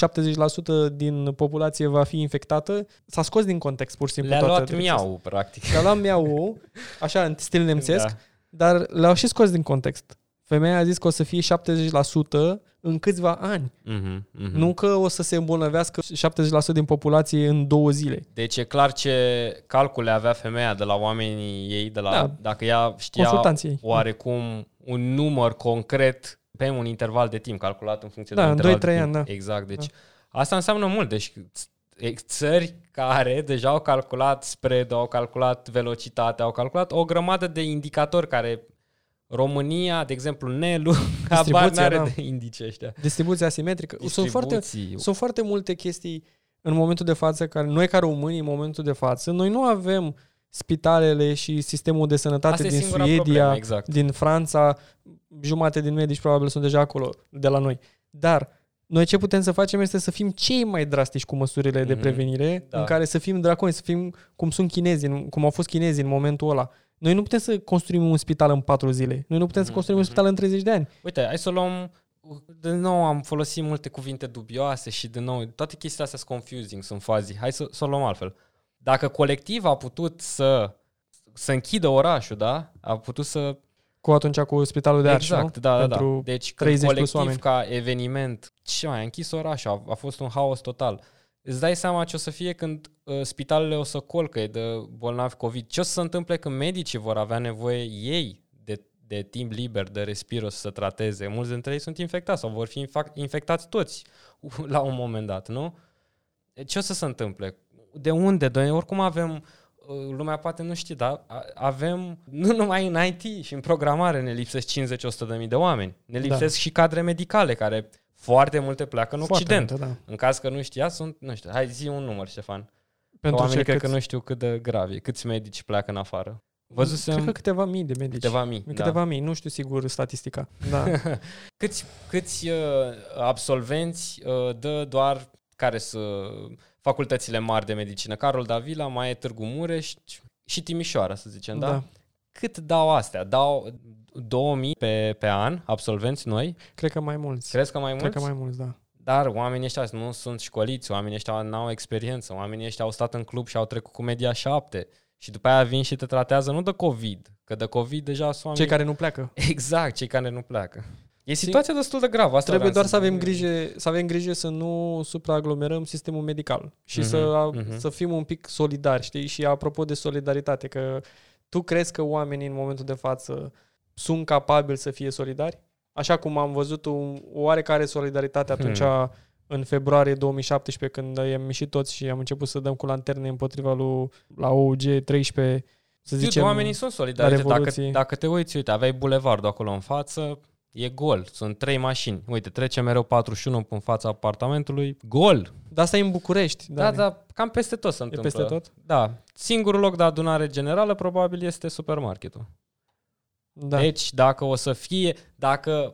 70% din populație va fi infectată, s-a scos din context pur și simplu Le-a toată luat direcția asta. miau, practic. Le-a luat miau, așa în stil nemțesc, Da. dar le-au și scos din context. Femeia a zis că o să fie 70% în câțiva ani. Mhm, mhm. Nu că o să se îmbolnăvească 70% din populație în două zile. Deci e clar ce calcule avea femeia de la oamenii ei, de la, Da. dacă ea știa Consultanții ei. oarecum un număr concret pe un interval de timp calculat în funcție Da, de un în interval 2-3 de ani, timp. da. Exact, deci asta înseamnă mult. Deci ț- țări care deja au calculat spread au calculat velocitatea, au calculat o grămadă de indicatori care România, de exemplu, Nelu, (laughs) habar Distribuția, n-are da. de indice ăștia. Distribuția asimetrică. Sunt foarte, Distribuții. sunt foarte multe chestii în momentul de față, care noi ca români în momentul de față, noi nu avem spitalele și sistemul de sănătate Asta e din singura Suedia, problemă, exact. din Franța, jumate din medici probabil sunt deja acolo, de la noi. Dar noi ce putem să facem este să fim cei mai drastici cu măsurile de Mhm. prevenire, Da. în care să fim draconi, să fim cum sunt chinezii, cum au fost chinezii în momentul ăla. Noi nu putem să construim un spital în patru zile. Noi nu putem să Mhm, construim un mhm. spital în 30 de ani. Uite, hai să luăm din nou am folosit multe cuvinte dubioase și din nou toate chestiile astea sunt confusing, sunt fazi. Hai să, să o luăm altfel. Dacă colectiv a putut să să închidă orașul, da? A putut să Cu atunci cu spitalul de Arș, Exact, nu? da, da, da. Pentru Deci când 30 plus colectiv oameni. ca eveniment, ce mai, a închis orașul, a, a fost un haos total. Îți dai seama ce o să fie când uh, spitalele o să colcăie de bolnavi COVID. Ce o să se întâmple când medicii vor avea nevoie ei de, de timp liber, de respiro să se trateze. Mulți dintre ei sunt infectați sau vor fi infac- infectați toți (laughs) la un moment dat, nu? Ce o să se întâmple? De unde? De oricum avem uh, lumea poate nu știe, dar a- avem, (laughs) nu numai în IT și în programare ne lipsesc 50-100 de mii de oameni. Ne Da. lipsesc și cadre medicale, care foarte multe pleacă în Foarte Occident. multe, da. În caz că nu știa, sunt, nu știu, hai zi un număr, Ștefan. Că Pentru oamenii ce cred câți- că nu știu cât de grav e, câți medici pleacă în afară. Văzusem Cred că câteva mii de medici. câteva mii. Câteva Da. mii, nu știu sigur statistica. Da. (laughs) Câți, câți uh, absolvenți uh, dă doar care să facultățile mari de medicină? Carol Davila, mai e Târgu Mureș și Timișoara, să zicem, da? da. Cât dau astea? Dau 2000 pe, pe an absolvenți noi? Cred că mai mulți. Crezi că mai mulți? Cred că mai mulți, da. Dar oamenii ăștia nu sunt școliți, oamenii ăștia nu au experiență, oamenii ăștia au stat în club și au trecut cu media 7 și după aia vin și te tratează nu de COVID, că de COVID deja sunt oamenii... Cei care nu pleacă. (laughs) Exact, cei care nu pleacă. E situația destul de gravă. Asta Trebuie vreau doar să avem zic. grijă, să avem grijă să nu supraaglomerăm sistemul medical și Mhm, să, mhm. să fim un pic solidari, știi? Și apropo de solidaritate, că tu crezi că oamenii în momentul de față sunt capabili să fie solidari? Așa cum am văzut un, o oarecare solidaritate atunci Hmm. în februarie 2017 când am ieșit toți și am început să dăm cu lanterne împotriva lui la OUG 13 să Dude, zicem oamenii sunt solidari. la Uite, Dacă, Revoluție. dacă te uiți, uite, aveai bulevardul acolo în față, e gol. Sunt trei mașini. Uite, trece mereu 41 în fața apartamentului. Gol! Dar asta e în București. Da, da, cam peste tot se E întâmplă. peste tot? Da. Singurul loc de adunare generală probabil este supermarketul. Da. Deci, dacă o să fie, dacă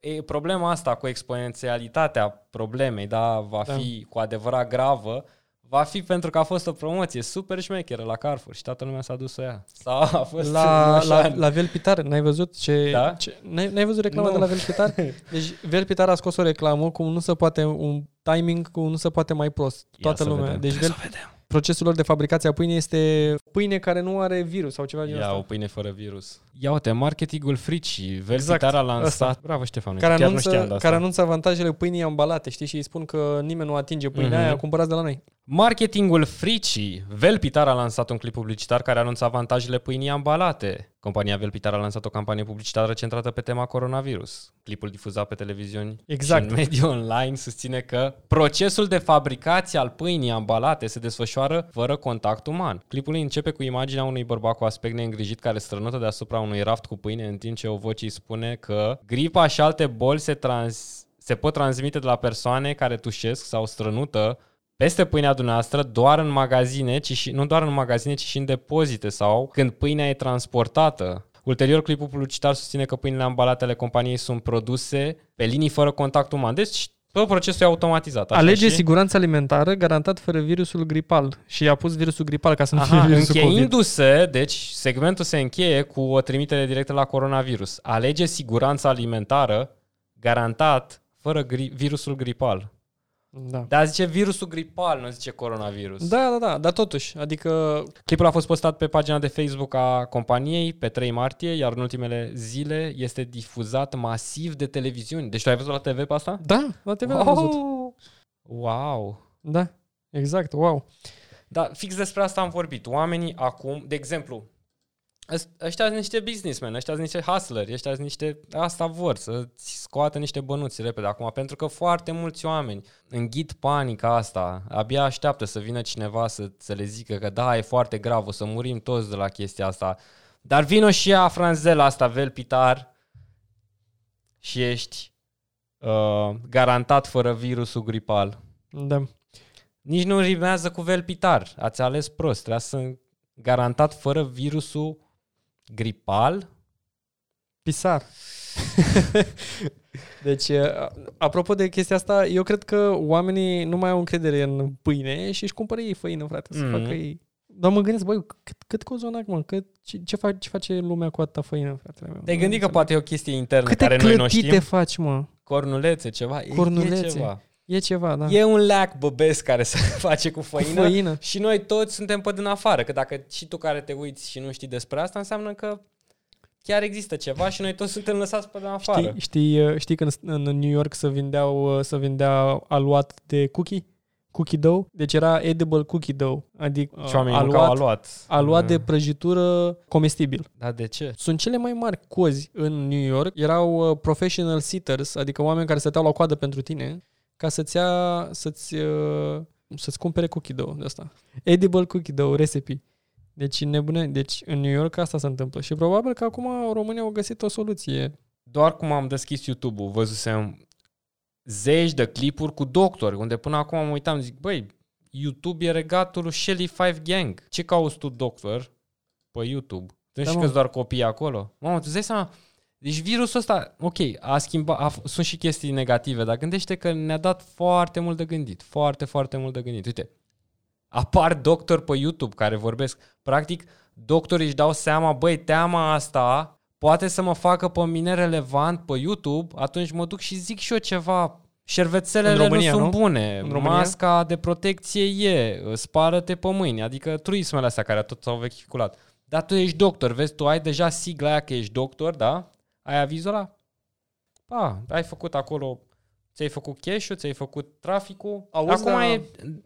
e problema asta cu exponențialitatea problemei, da, va Da. fi cu adevărat gravă, va fi pentru că a fost o promoție super șmecheră la Carrefour și toată lumea s-a dus să o ia. Sau a fost La, așa. la, la Velpitar, n-ai văzut ce... Da? ce n-ai, n-ai văzut reclama Nu. de la Velpitar? (laughs) Deci Velpitar a scos o reclamă cum nu se poate, un timing cum nu se poate mai prost. Toată să lumea. vedem. Deci Trebuie Vel, să vedem. Procesul lor de fabricație a pâinii este pâine care nu are virus sau ceva din Ia o asta. pâine fără virus. Ia uite, marketingul fricii. Velpitar Exact, a lansat. asta. Bravo, Ștefan. Care chiar nu știam anunță, de asta. care anunță avantajele pâinii ambalate, știi? Și îi spun că nimeni nu atinge pâinea Mhm. aia, cumpărați de la noi. Marketingul fricii. Velpitar a lansat un clip publicitar care anunța avantajele pâinii ambalate. Compania Velpitar a lansat o campanie publicitară centrată pe tema coronavirus. Clipul difuzat pe televiziuni Exact. și în mediul online susține că procesul de fabricație al pâinii ambalate se desfășoară fără contact uman. Clipul începe cu imaginea unui bărbat cu aspect neîngrijit care strănută deasupra unui raft cu pâine în timp ce o voce îi spune că gripa și alte boli se, trans- se pot transmite de la persoane care tușesc sau strănută peste pâinea dumneavoastră doar în magazine, ci și, nu doar în magazine, ci și în depozite sau când pâinea e transportată. Ulterior, clipul publicitar susține că pâinile ambalate ale companiei sunt produse pe linii fără contact uman. Deci tot procesul e automatizat. Așa, Alege și? siguranța alimentară garantat fără virusul gripal. Și a pus virusul gripal ca să nu Aha, fie virusul COVID. încheindu-se, deci segmentul se încheie cu o trimitere directă la coronavirus. Alege siguranța alimentară garantat fără gri- virusul gripal. Da. Dar zice virusul gripal, nu zice coronavirus. Da, da, da, dar totuși, adică Clipul a fost postat pe pagina de Facebook a companiei pe 3 martie, iar în ultimele zile este difuzat masiv de televiziuni. Deci tu ai văzut la TV pe asta? Da, la TV am văzut. Wow! Da, exact, wow. Da, fix despre asta am vorbit. Oamenii acum, de exemplu, ăs- ăștia sunt niște businessmen, ăștia sunt niște hustleri, ăștia sunt niște... Asta vor, să-ți scoată niște bănuți repede acum, pentru că foarte mulți oameni înghit panica asta, abia așteaptă să vină cineva să, să le zică că da, e foarte grav, o să murim toți de la chestia asta. Dar vină și ea, franzela asta, velpitar, și ești uh, garantat fără virusul gripal. Da. Nici nu rimează cu velpitar. Ați ales prost. Trebuia să garantat fără virusul gripal. Pisar. (laughs) deci, a- apropo de chestia asta, eu cred că oamenii nu mai au încredere în pâine și își cumpără ei făină, frate, să Mhm. facă ei Dar mă gândesc, băi, cât, cât cozonac, mă, cât, ce, ce, face, ce face lumea cu atâta făină, fratele meu? Te-ai Nu gândit că înțeleg. poate e o chestie internă Câte care noi nu clătite știm? faci, mă? Cornulețe, ceva? E- Cornulețe. E ceva. E ceva, da. E un leac băbesc care se (laughs) face cu Cu făină, făină. și noi toți suntem pe din afară. Că dacă și tu care te uiți și nu știi despre asta, înseamnă că chiar există ceva și noi toți suntem lăsați pe din afară. Știi, știi, uh, știi când în New York se vindeau, uh, se vindea aluat de cookie? Cookie dough? Deci era edible cookie dough. Adică Și oamenii aluat, mâncau aluat. aluat de Mm. prăjitură comestibil. Da, de ce? Sunt cele mai mari cozi în New York. Erau uh, professional sitters, adică oameni care stăteau la coadă pentru tine ca să-ți ia, să-ți, uh, să-ți cumpere cookie dough de asta. Edible cookie dough recipe. Deci nebune, deci în New York asta se întâmplă și probabil că acum România au găsit o soluție. Doar cum am deschis YouTube-ul, văzusem zeci de clipuri cu doctori, unde până acum mă uitam, zic, băi, YouTube e regatul lui Shelly Five Gang. Ce cauți tu, doctor, pe YouTube? Tu Da, știi mă. că doar copii acolo? Mamă, tu îți dai seama, deci virusul ăsta, ok, a schimbat, a, f- sunt și chestii negative, dar gândește că ne-a dat foarte mult de gândit. Foarte, foarte mult de gândit. Uite, apar doctori pe YouTube care vorbesc. Practic, doctorii își dau seama, băi, teama asta poate să mă facă pe mine relevant pe YouTube, atunci mă duc și zic și eu ceva. Șervețelele În România, nu sunt nu? bune, În România? masca de protecție e, spală-te pe mâini, adică truismele astea care tot s-au vehiculat. Dar tu ești doctor, vezi, tu ai deja sigla aia că ești doctor, da? Ai avizul ăla? Pa, ai făcut acolo, ți-ai făcut cash-ul, ți-ai făcut traficul. Auzi, acum, da. e,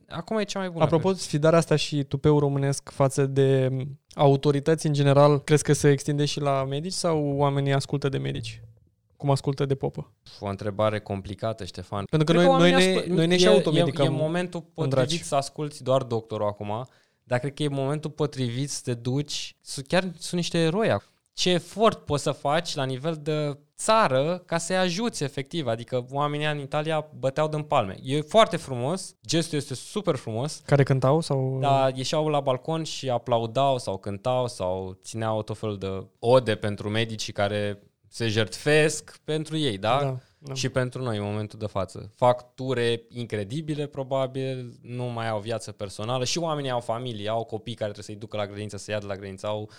acum e cea mai bună. Apropo, sfidarea asta și tupeul românesc față de autorități în general, crezi că se extinde și la medici sau oamenii ascultă de medici? Cum ascultă de popă? cred. O întrebare complicată, Ștefan. Pentru că Cred noi, noi, oamenii ne, ascult- noi ne și e- automedicăm. E, e momentul potrivit dragi. să asculti doar doctorul acum, dar cred că e momentul potrivit să te duci, să chiar sunt niște eroi acum. Ce efort poți să faci la nivel de țară ca să-i ajuți efectiv, adică oamenii în Italia băteau din palme. E foarte frumos, gestul este super frumos, Care cântau sau... dar ieșeau la balcon și aplaudau sau cântau sau țineau tot felul de ode pentru medicii care se jertfesc pentru ei, da? da, da. Și pentru noi în momentul de față. Fac ture incredibile, probabil, nu mai au viață personală și oamenii au familie, au copii care trebuie să-i ducă la grădiniță, să ia de la grădiniță, au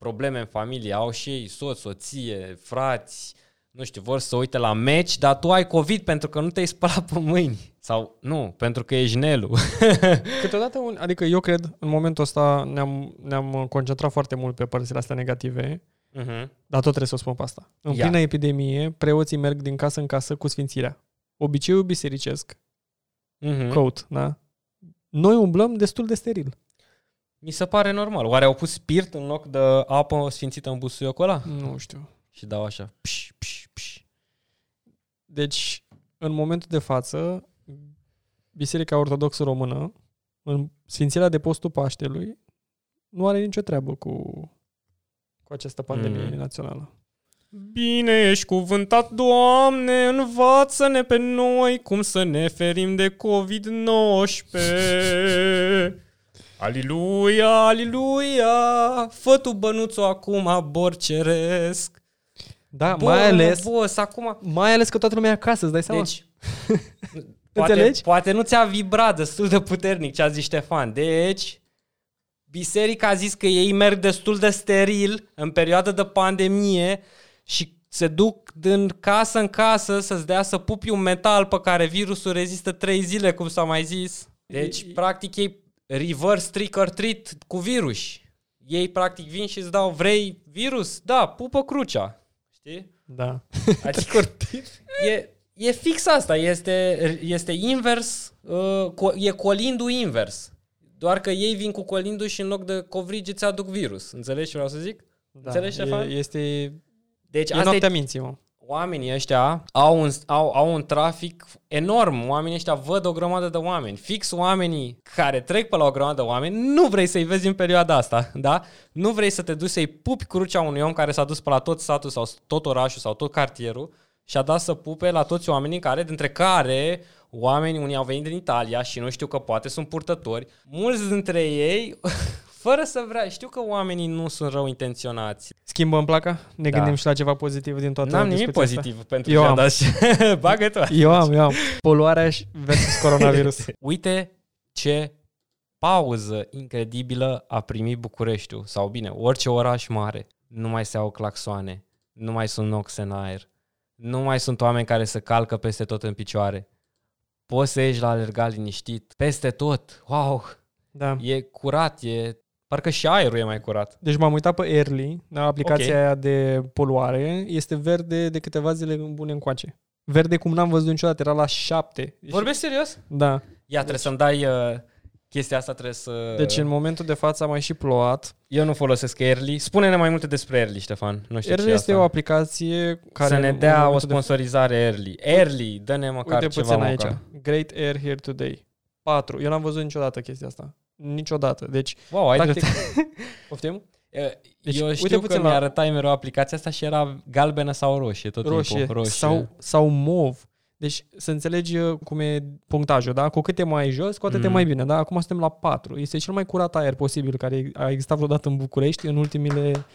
probleme în familie, au și ei soț, soție, frați, nu știu, vor să uite la meci, dar tu ai COVID pentru că nu te-ai spălat pe mâini. Sau nu, pentru că ești Nelu. (laughs) Câteodată, un, adică eu cred, în momentul ăsta ne-am, ne-am concentrat foarte mult pe părțile astea negative, uh-huh. dar tot trebuie să o spun pe asta. În Ia. plină epidemie, preoții merg din casă în casă cu sfințirea. Obiceiul bisericesc, Uh-huh. quote, da? Noi umblăm destul de steril. Mi se pare normal. Oare au pus spirit în loc de apă sfințită în busuiocul ăla? Nu știu. Și dau așa. Pș, pș, pș. Deci, în momentul de față, Biserica Ortodoxă Română, în Sfințirea de Postul Paștelui, nu are nicio treabă cu, cu această pandemie Mm. națională. Bine ești cuvântat, Doamne, învață-ne pe noi cum să ne ferim de COVID-19. Aliluia, aliluia, fă tu bănuțul acum, bor ceresc. Da, Bă, mai ales, Boss, acum... mai ales că toată lumea e acasă, îți dai seama? Deci, (laughs) poate, Înțelegi? poate nu ți-a vibrat destul de puternic ce a zis Ștefan. Deci, biserica a zis că ei merg destul de steril în perioada de pandemie și se duc din casă în casă să-ți dea să pupi un metal pe care virusul rezistă trei zile, cum s-a mai zis. Deci, E- practic, ei reverse trick or treat cu virus. Ei, practic, vin și îți dau, vrei virus? Da, pupă crucea. Știi? Da. (laughs) Adică e, e fix asta, este, este invers, uh, co- e colindu invers. Doar că ei vin cu colindu și în loc de covrigi îți aduc virus. Înțelegi ce vreau să zic? da. Înțelegi, Ștefan? E, este, Deci e asta noaptea e, minții, mă. Oamenii ăștia au un, au, au un trafic enorm. Oamenii ăștia văd o grămadă de oameni. Fix oamenii care trec pe la o grămadă de oameni, nu vrei să-i vezi în perioada asta, da? Nu vrei să te duci să-i pupi crucea unui om care s-a dus pe la tot satul sau tot orașul sau tot cartierul și a dat să pupe la toți oamenii care, dintre care oamenii, unii au venit din Italia și nu știu că poate sunt purtători. Mulți dintre ei, (laughs) fără să vrea, știu că oamenii nu sunt rău intenționați. Schimbăm placa? Ne Da. gândim și la ceva pozitiv din toată N-am nimic discuția asta? pozitiv pentru Eu ce am. dat și (laughs) bagă tu. Eu am, eu am. Poluarea și- versus coronavirus. (laughs) Uite ce pauză incredibilă a primit Bucureștiul, sau bine, orice oraș mare. Nu mai se au claxoane, nu mai sunt noxe în aer, nu mai sunt oameni care să calcă peste tot în picioare. Poți să ieși la alergat liniștit, peste tot. Wow! Da. E curat, e... Parcă și aerul e mai curat. Deci m-am uitat pe Early, da, aplicația okay. aia de poluare, este verde de câteva zile bune încoace. Verde cum n-am văzut niciodată, era la 7. Deci... Vorbești serios? Da. Ia, deci... trebuie să-mi dai uh, chestia asta, trebuie să... Deci în momentul de față a mai și plouat. Eu nu folosesc Early. Spune-ne mai multe despre Early, Ștefan. Nu știu Early este asta. o aplicație care... Să ne dea o sponsorizare de... Early. Early, dă-ne măcar Uite ceva aici. Great Air Here Today. 4. Eu n-am văzut niciodată chestia asta. Niciodată. Deci, wow, ai practic... (laughs) Poftim? Deci, Eu știu uite că mi-a arătat mereu aplicația asta și era galbenă sau roșie tot roșie, timpul. Roșie. Sau, sau mov. Deci să înțelegi uh, cum e punctajul, da? Cu cât e mai jos, cu atât mm. e mai bine, da? Acum suntem la 4. Este cel mai curat aer posibil care a existat vreodată în București în ultimile...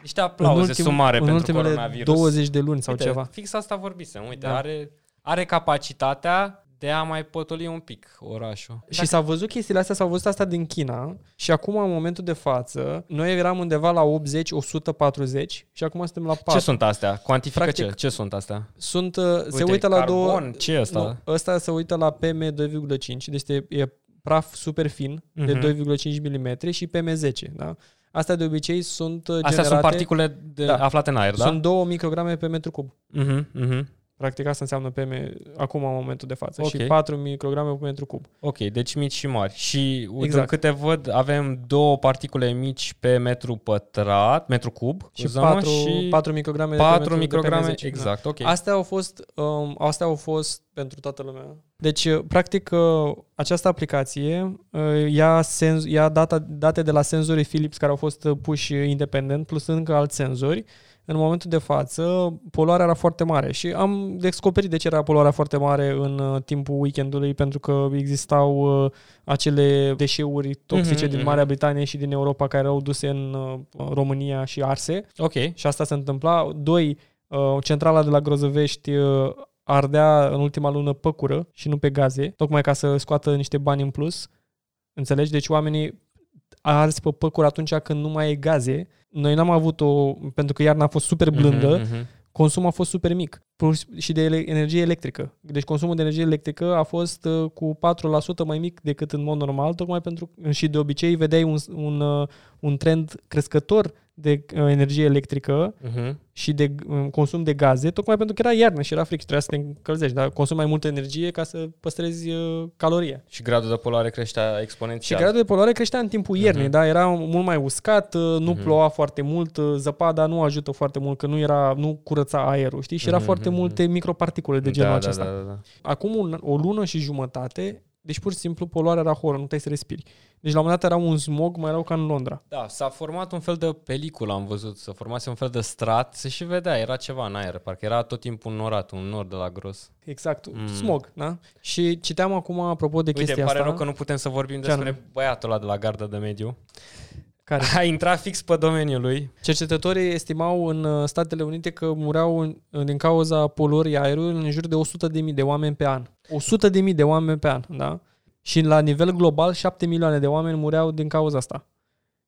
Niște aplauze în ultim, sumare în pentru ultimele coronavirus. 20 de luni sau Uite, ceva. Fix asta vorbisem. Uite, da. are, are capacitatea de a mai potoli un pic orașul. Și s-a văzut chestiile astea, s-au văzut asta din China și acum, în momentul de față, noi eram undeva la 80-140 și acum suntem la 4. Ce sunt astea? Cuantifică Practic, ce? Ce sunt astea? Sunt, uh, Uite, se uită la carbon, două... ce e asta? Nu, ăsta se uită la PM2,5, deci e, e praf super fin uh-huh. de 2,5 mm și PM10, da? Astea de obicei sunt uh, Astea generate... sunt particule de, da. aflate în aer, da? Sunt 2 micrograme pe metru cub. Uh-huh, uh-huh. Practic asta înseamnă PM acum în momentul de față okay. și 4 micrograme pe metru cub. Ok, deci mici și mari. Și exact. câte văd, avem două particule mici pe metru pătrat, metru cub, și 4, și 4 micrograme 4 pe metru micrograme, de exact, ok. Astea au fost um, astea au fost pentru toată lumea. Deci, uh, practic, uh, această aplicație uh, ia, senz, ia data, date de la senzorii Philips care au fost puși independent, plus încă alți senzori în momentul de față, poluarea era foarte mare și am descoperit de ce era poluarea foarte mare în uh, timpul weekendului, pentru că existau uh, acele deșeuri toxice mm-hmm, din Marea Britanie și din Europa care erau duse în uh, România și arse. Ok. Și asta se întâmpla. Doi, centrala de la Grozăvești ardea în ultima lună păcură și nu pe gaze, tocmai ca să scoată niște bani în plus. Înțelegi? Deci oamenii ars pe păcură atunci când nu mai e gaze noi n-am avut-o, pentru că iarna a fost super blândă, uh-huh, uh-huh. consumul a fost super mic și de energie electrică. Deci consumul de energie electrică a fost uh, cu 4% mai mic decât în mod normal, tocmai pentru și de obicei vedeai un, un, uh, un trend crescător de uh, energie electrică uh-huh. și de uh, consum de gaze, tocmai pentru că era iarnă și era fric și trebuia să te încălzești, dar consum mai multă energie ca să păstrezi uh, caloria. Și gradul de poluare creștea exponențial. Și gradul de poluare creștea în timpul uh-huh. iernii, da, era mult mai uscat, uh, nu uh-huh. ploua foarte mult, uh, zăpada nu ajută foarte mult, că nu era nu curăța aerul, știi? Și era uh-huh. foarte multe microparticule de genul da, acesta. Da, da, da. Acum un, o lună și jumătate deci pur și simplu poluarea era horror, nu puteai să respiri. Deci la un moment dat era un smog mai rău ca în Londra. Da, s-a format un fel de peliculă, am văzut, să formase un fel de strat, se și vedea, era ceva în aer, parcă era tot timpul norat, un nor de la gros. Exact, mm. smog, da? Și citeam acum, apropo de Uite, chestia pare asta... rău că nu putem să vorbim despre nu? băiatul ăla de la garda de mediu. Care? (laughs) A intrat fix pe domeniul lui. Cercetătorii estimau în uh, Statele Unite că mureau în, din cauza poluării aerului în jur de 100.000 de oameni pe an. 100.000 de oameni pe an, da? Și la nivel global, 7 milioane de oameni mureau din cauza asta.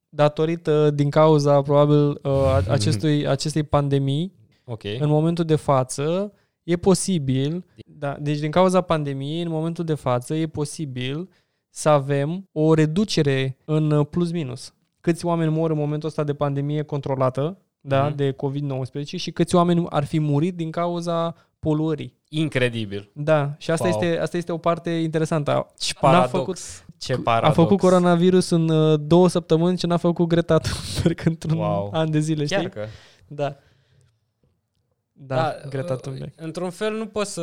Datorită, din cauza, probabil, uh, acestui, acestei pandemii, okay. în momentul de față, e posibil, da, deci din cauza pandemiei, în momentul de față, e posibil să avem o reducere în plus-minus. Câți oameni mor în momentul ăsta de pandemie controlată, da, mm. de COVID-19 și câți oameni ar fi murit din cauza poluării. Incredibil. Da, și asta, wow. este, asta este o parte interesantă. Ce paradox. făcut, ce paradox. A făcut coronavirus în uh, două săptămâni ce n-a făcut Greta Thunberg (laughs) într-un wow. an de zile, știi? Chiar că. Da. Da, da Greta uh, Thunberg. Într-un fel nu poți să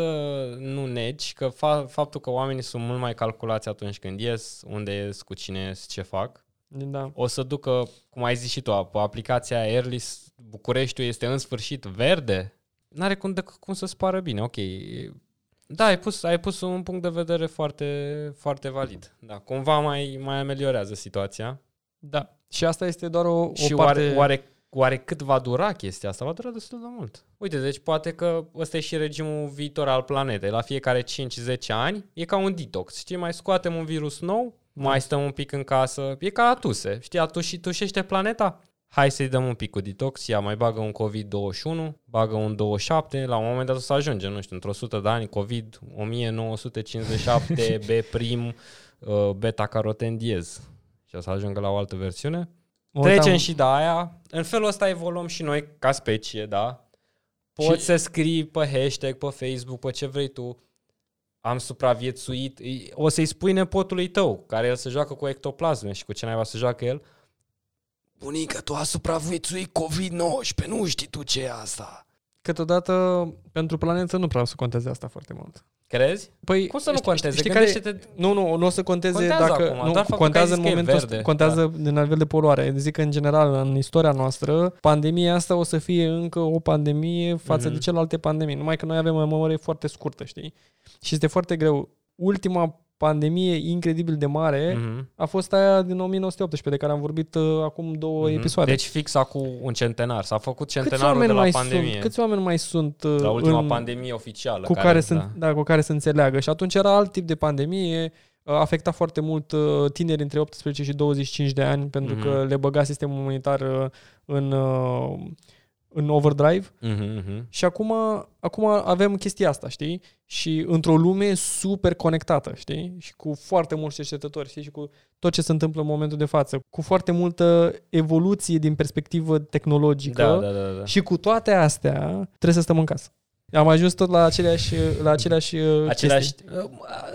nu negi că fa- faptul că oamenii sunt mult mai calculați atunci când ies, unde ies, cu cine ies, ce fac, da. o să ducă, cum ai zis și tu, pe aplicația Airlist, Bucureștiul este în sfârșit verde, n-are cum, de, cum să spară bine, ok. Da, ai pus, ai pus un punct de vedere foarte, foarte valid. Da, cumva mai, mai ameliorează situația. Da. Și asta este doar o, și o parte... oare, oare oare cât va dura chestia asta? Va dura destul de mult. Uite, deci poate că ăsta e și regimul viitor al planetei. La fiecare 5-10 ani e ca un detox. Știi, mai scoatem un virus nou, mai stăm un pic în casă. E ca la tuse. Știi, atuși, tușește planeta? Hai să-i dăm un pic cu detox, ia mai bagă un COVID-21, bagă un 27, la un moment dat o să ajungem, nu știu, într-o 100 de ani, COVID 1957, (laughs) B prim, uh, beta-caroten diez. Și o să ajungă la o altă versiune. Mă Trecem uitam- și de aia. În felul ăsta evoluăm și noi ca specie, da? Poți Și- să scrii pe hashtag, pe Facebook, pe ce vrei tu. Am supraviețuit. Îi- O să-i spui nepotului tău, care el se joacă cu ectoplasme și cu ce naiba să joacă el. Bunică, tu ai supraviețuit COVID-19, nu știi tu ce e asta. Câteodată pentru planetă nu prea o să conteze asta foarte mult. Crezi? Păi, Cum să nu știi- conteze? Știi care... Gândește-te... Nu, nu, nu o să conteze Contează dacă... acum, nu, doar faptul că contează ai în zis că e momentul ăsta, verde, contează din nivel de poluare. Zic că, în general, în istoria noastră, pandemia asta o să fie încă o pandemie față Mhm. de celelalte pandemii. Numai că noi avem o memorie foarte scurtă, știi? Și este foarte greu. Ultima pandemie incredibil de mare Mhm. a fost aia din 1918, de care am vorbit uh, acum două Mhm. episoade. Deci fix acum un centenar. S-a făcut câți centenarul oameni, de la mai pandemie. sunt, câți oameni mai sunt uh, La ultima în, pandemie oficială. cu care, sunt, da. cu care să înțeleagă. Și atunci era alt tip de pandemie, a afectat foarte mult uh, tineri între 18 și 25 de ani, pentru Mhm. că le băga sistemul imunitar uh, în, uh, în overdrive. Mhm, mhm. Și acum, acum avem chestia asta, știi? Și într-o lume super conectată, știi? Și cu foarte mulți cercetători, știi? Și cu tot ce se întâmplă în momentul de față. Cu foarte multă evoluție din perspectivă tehnologică. Da, da, da, da. Și cu toate astea, trebuie să stăm în casă. Am ajuns tot la aceleași, la aceleași, uh, Același, chestii.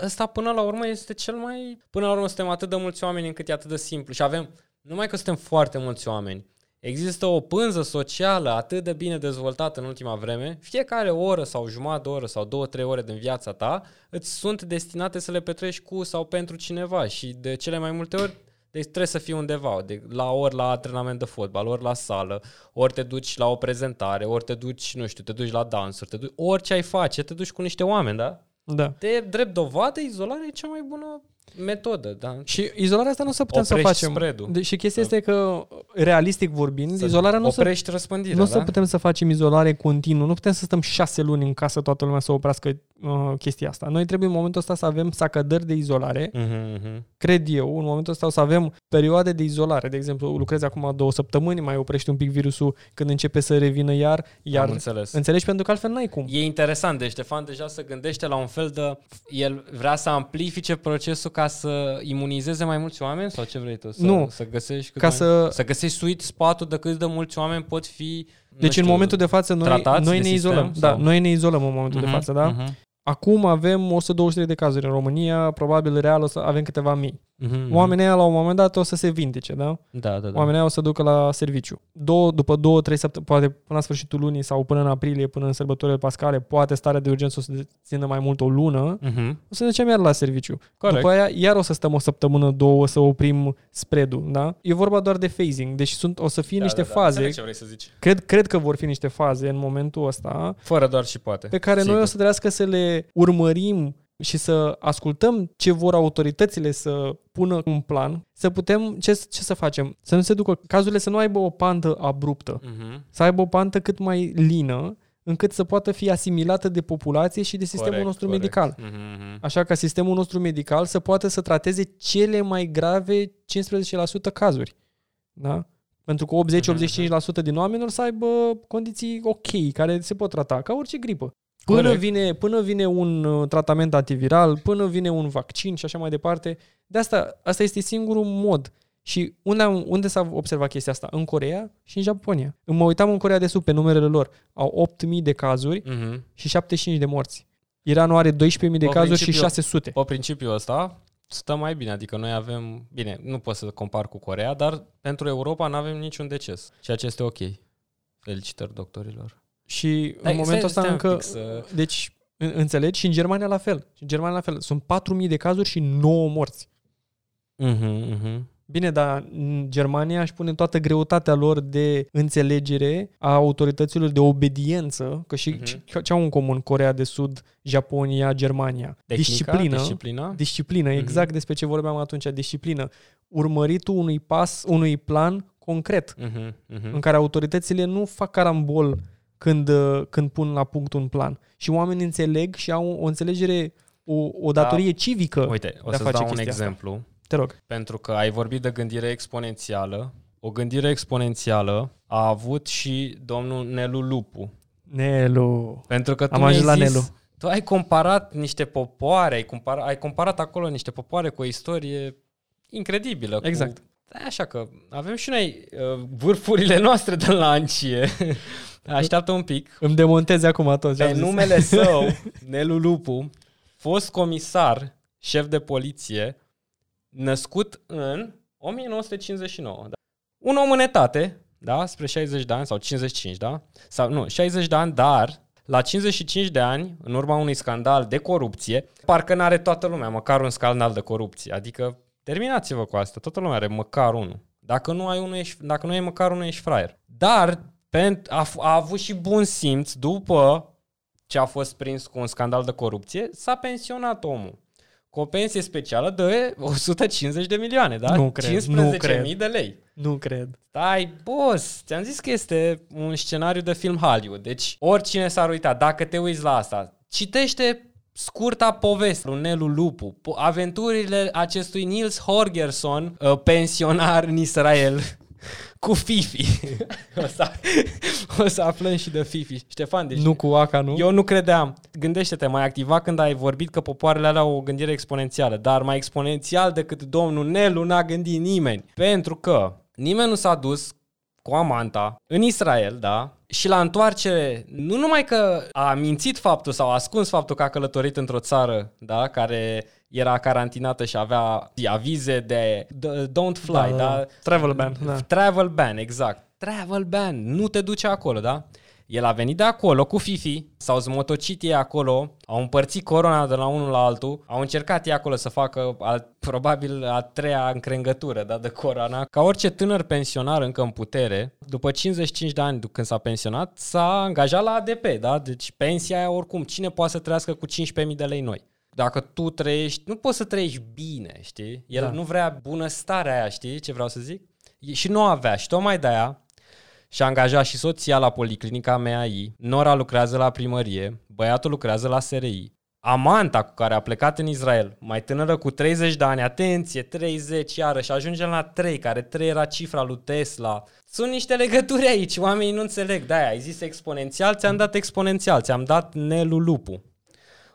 ăsta până la urmă este cel mai... Până la urmă suntem atât de mulți oameni încât e atât de simplu. Și avem, numai că suntem foarte mulți oameni, există o pânză socială atât de bine dezvoltată în ultima vreme, fiecare oră sau jumătate de oră sau două, trei ore din viața ta îți sunt destinate să le petreci cu sau pentru cineva și de cele mai multe ori deci trebuie să fii undeva, de, la ori la antrenament de fotbal, ori la sală, ori te duci la o prezentare, ori te duci, nu știu, te duci la dansuri, te duci, orice ai face, te duci cu niște oameni, da? Da. De drept dovadă, izolarea e cea mai bună metodă, da? Și izolarea asta nu o să putem să o Oprești facem. spread-ul. De, și chestia este că, realistic vorbind, Să izolarea nu o să, oprești răspândirea, nu o să da? putem să facem izolare continuă. Nu putem să stăm șase luni în casă toată lumea să oprească uh, chestia asta. Noi trebuie în momentul ăsta să avem sacădări de izolare. Mhm, mhm. Cred eu, în momentul ăsta o să avem perioade de izolare. De exemplu, lucrezi acum două săptămâni, mai oprești un pic virusul când începe să revină iar. iar Am înțeles. Înțelegi? Pentru că altfel n-ai cum. E interesant, deci Ștefan deja se gândește la un fel de... El vrea să amplifice procesul ca să imunizeze mai mulți oameni sau ce vrei tu? Să, Nu. Să găsești cât Ca mai... să... Să găsești sweet spot-ul de cât de mulți oameni pot fi nu Deci în știu, momentul de față noi, tratați noi de ne izolăm. sistem Da, sau- noi ne izolăm în momentul de Mhm, față, da? mhm, Acum avem 123 de cazuri în România, probabil real o să avem câteva mii. Mhm, Oamenii ăia la un moment dat o să se vindece, da? Da, da, da. Oamenii ăia o să ducă la serviciu. Două, după două, trei săptămâni, poate până la sfârșitul lunii sau până în aprilie, până în sărbătorile pascale, poate starea de urgență o să țină mai mult o lună, Mhm. o să ne ducem iar la serviciu. Corect. După aia, iar o să stăm o săptămână, două, să oprim spread-ul, da? E vorba doar de phasing, deci sunt, o să fie Da, niște da, da. faze, Înțeleg ce vrei să zici. cred, cred că vor fi niște faze în momentul ăsta, Fără doar și poate. pe care Sigur. noi o să trebuiască să le urmărim și să ascultăm ce vor autoritățile să pună un plan, să putem, ce, ce să facem? Să nu se ducă, cazurile să nu aibă o pantă abruptă, Mhm. să aibă o pantă cât mai lină, încât să poată fi asimilată de populație și de sistemul Corect, nostru corect. medical. Mhm, mhm. Așa ca sistemul nostru medical să poată să trateze cele mai grave 15% cazuri. Da? Pentru că 80-85% din oameni or să aibă condiții ok, care se pot trata, ca orice gripă. Până Corect. vine, până vine un uh, tratament antiviral, până vine un vaccin și așa mai departe. De asta, asta este singurul mod. Și unde, am, unde s-a observat chestia asta? În Corea și în Japonia. Mă uitam în Corea de Sud pe numerele lor. Au 8.000 de cazuri Mhm. și 75 de morți. Iranul are 12.000 de Pe cazuri și principiu- 600. Pe principiul ăsta stă mai bine, adică noi avem, bine, nu pot să compar cu Corea, dar pentru Europa nu avem niciun deces, ceea ce este ok. Felicitări doctorilor. Și în Hai, momentul stai- ăsta stai un încă... pic să- Deci, în- înțelegi? Și în Germania la fel. Și în Germania la fel. Sunt 4.000 de cazuri și 9 morți. Mhm, mhm. Bine, dar în Germania își pune toată greutatea lor de înțelegere a autorităților de obediență, că și Mhm. ce- ce au în comun Corea de Sud, Japonia, Germania? Tehnica, disciplină. Disciplina? Disciplină, Mhm. exact despre ce vorbeam atunci, disciplină. Urmăritul unui pas, unui plan concret, Mhm, mhm. în care autoritățile nu fac carambol când, uh, când pun la punct un plan. Și oamenii înțeleg și au o înțelegere, o, o datorie civică. Uite, o de a să face dau un chestia asta. exemplu. Te rog. Pentru că ai vorbit de gândire exponențială. O gândire exponențială a avut și domnul Nelu Lupu. Nelu. Pentru că tu Am mi-ai ajuns la zis, Nelu. Tu ai comparat niște popoare, ai comparat, ai comparat acolo niște popoare cu o istorie incredibilă. Exact. Cu, da, așa că avem și noi uh, vârfurile noastre de lancie. (laughs) Așteaptă un pic. Îmi demontezi acum tot ce Pe am zis. numele (laughs) său, Nelu Lupu, fost comisar, șef de poliție, născut în 1959. Da? Un om în etate, da? spre 60 de ani sau 55, da? Sau nu, 60 de ani, dar la 55 de ani, în urma unui scandal de corupție, parcă n-are toată lumea măcar un scandal de corupție. Adică terminați-vă cu asta, toată lumea are măcar unul. Dacă nu ai unul, ești, dacă nu ai măcar unul, ești fraier. Dar pent, a, f- a avut și bun simț după ce a fost prins cu un scandal de corupție, s-a pensionat omul. Cu o pensie specială de 150 de milioane, da? Nu cred, 15.000 nu cred. de lei. Nu cred. Stai, boss, ți-am zis că este un scenariu de film Hollywood. Deci, oricine s-ar uita, dacă te uiți la asta, citește scurta poveste lui Nelu Lupu, po- aventurile acestui Nils Horgerson, uh, pensionar în Israel, (laughs) cu Fifi. (laughs) o, să, o să aflăm și de Fifi. Ștefan, deci Nu cu ACA, nu? eu nu credeam. Gândește-te, mai activa când ai vorbit că popoarele alea au o gândire exponențială, dar mai exponențial decât domnul Nelu n-a gândit nimeni. Pentru că nimeni nu s-a dus cu amanta în Israel, da? Și la întoarcere, nu numai că a mințit faptul sau a ascuns faptul că a călătorit într-o țară, da, care era carantinată și avea avize de d- don't fly, da, da Travel ban, da. Travel ban, exact. Travel ban, nu te duce acolo, da? El a venit de acolo cu Fifi, s-au zmotocit ei acolo, au împărțit corona de la unul la altul, au încercat ei acolo să facă al, probabil a treia încrengătură da, de corona. Ca orice tânăr pensionar încă în putere, după 55 de ani când s-a pensionat, s-a angajat la ADP, da? Deci pensia aia oricum, cine poate să trăiască cu 15.000 de lei noi? Dacă tu trăiești, nu poți să trăiești bine, știi? El Da. nu vrea bunăstarea aia, știi ce vreau să zic? E- Și nu avea și tocmai de aia și-a angajat și soția la policlinica MAI, Nora lucrează la primărie, băiatul lucrează la SRI. Amanta cu care a plecat în Israel, mai tânără cu 30 de ani, atenție, 30 iarăși, ajungem la 3, care 3 era cifra lui Tesla. Sunt niște legături aici, oamenii nu înțeleg. De-aia ai zis exponențial, ți-am dat exponențial, ți-am dat Nelu Lupu.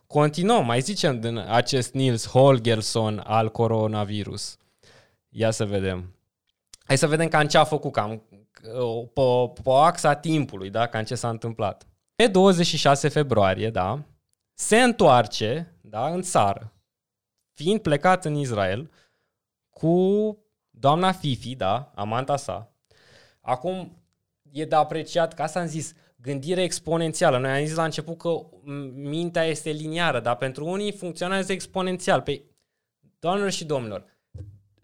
Continuăm, mai zicem din acest Nils Holgersson al coronavirus. Ia să vedem. Hai să vedem cam ce a făcut, cam pe, pe axa timpului, da? cam ce s-a întâmplat. Pe 26 februarie, da, se întoarce da, în țară, fiind plecat în Israel cu doamna Fifi, da, amanta sa. Acum, e de apreciat, că asta am zis, gândire exponențială. Noi am zis la început că m, mintea este liniară, dar pentru unii funcționează exponențial. Pe doamnelor și domnilor,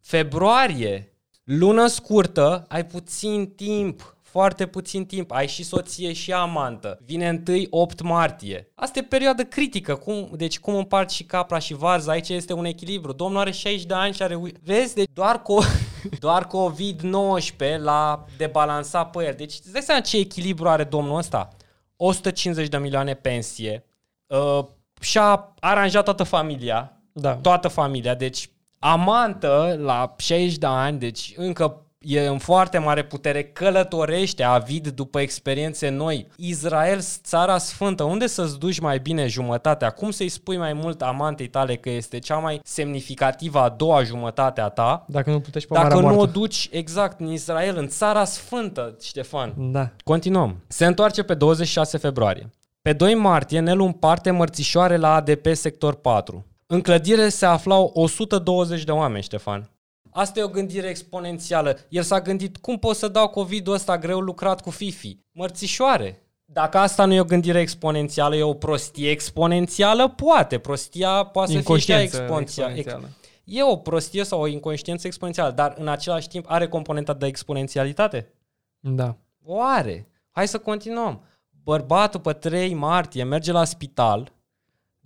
februarie, lună scurtă, ai puțin timp, foarte puțin timp, ai și soție și amantă. Vine întâi 8 martie. Asta e perioadă critică. Cum, deci cum împart și capra și varza, aici este un echilibru. Domnul are 60 de ani și are... ui- Vezi, deci doar, co- (laughs) doar COVID-19 l-a debalansat pe el. Deci îți dai seama ce echilibru are domnul ăsta? 150 de milioane pensie, uh, și-a aranjat toată familia, Da. toată familia, deci amantă la 60 de ani, deci încă e în foarte mare putere, călătorește avid după experiențe noi. Israel, țara sfântă, unde să-ți duci mai bine jumătatea? Cum să-i spui mai mult amantei tale că este cea mai semnificativă a doua jumătate a ta? Dacă nu plătești pe Dacă Marea nu o Moartă. duci exact în Israel, în țara sfântă, Ștefan. Da. Continuăm. Se întoarce pe 26 februarie. Pe 2 martie, Nelu împarte mărțișoare la ADP sector 4. În clădire se aflau 120 de oameni, Ștefan. Asta e o gândire exponențială. El s-a gândit, cum pot să dau COVID-ul ăsta greu lucrat cu Fifi? Mărțișoare. Dacă asta nu e o gândire exponențială, e o prostie exponențială, poate. Prostia poate să fie și ea Inconștiență exponențială. exponențială. E o prostie sau o inconștiență exponențială, dar în același timp are componenta de exponențialitate? Da. O are. Hai să continuăm. Bărbatul pe 3 martie merge la spital,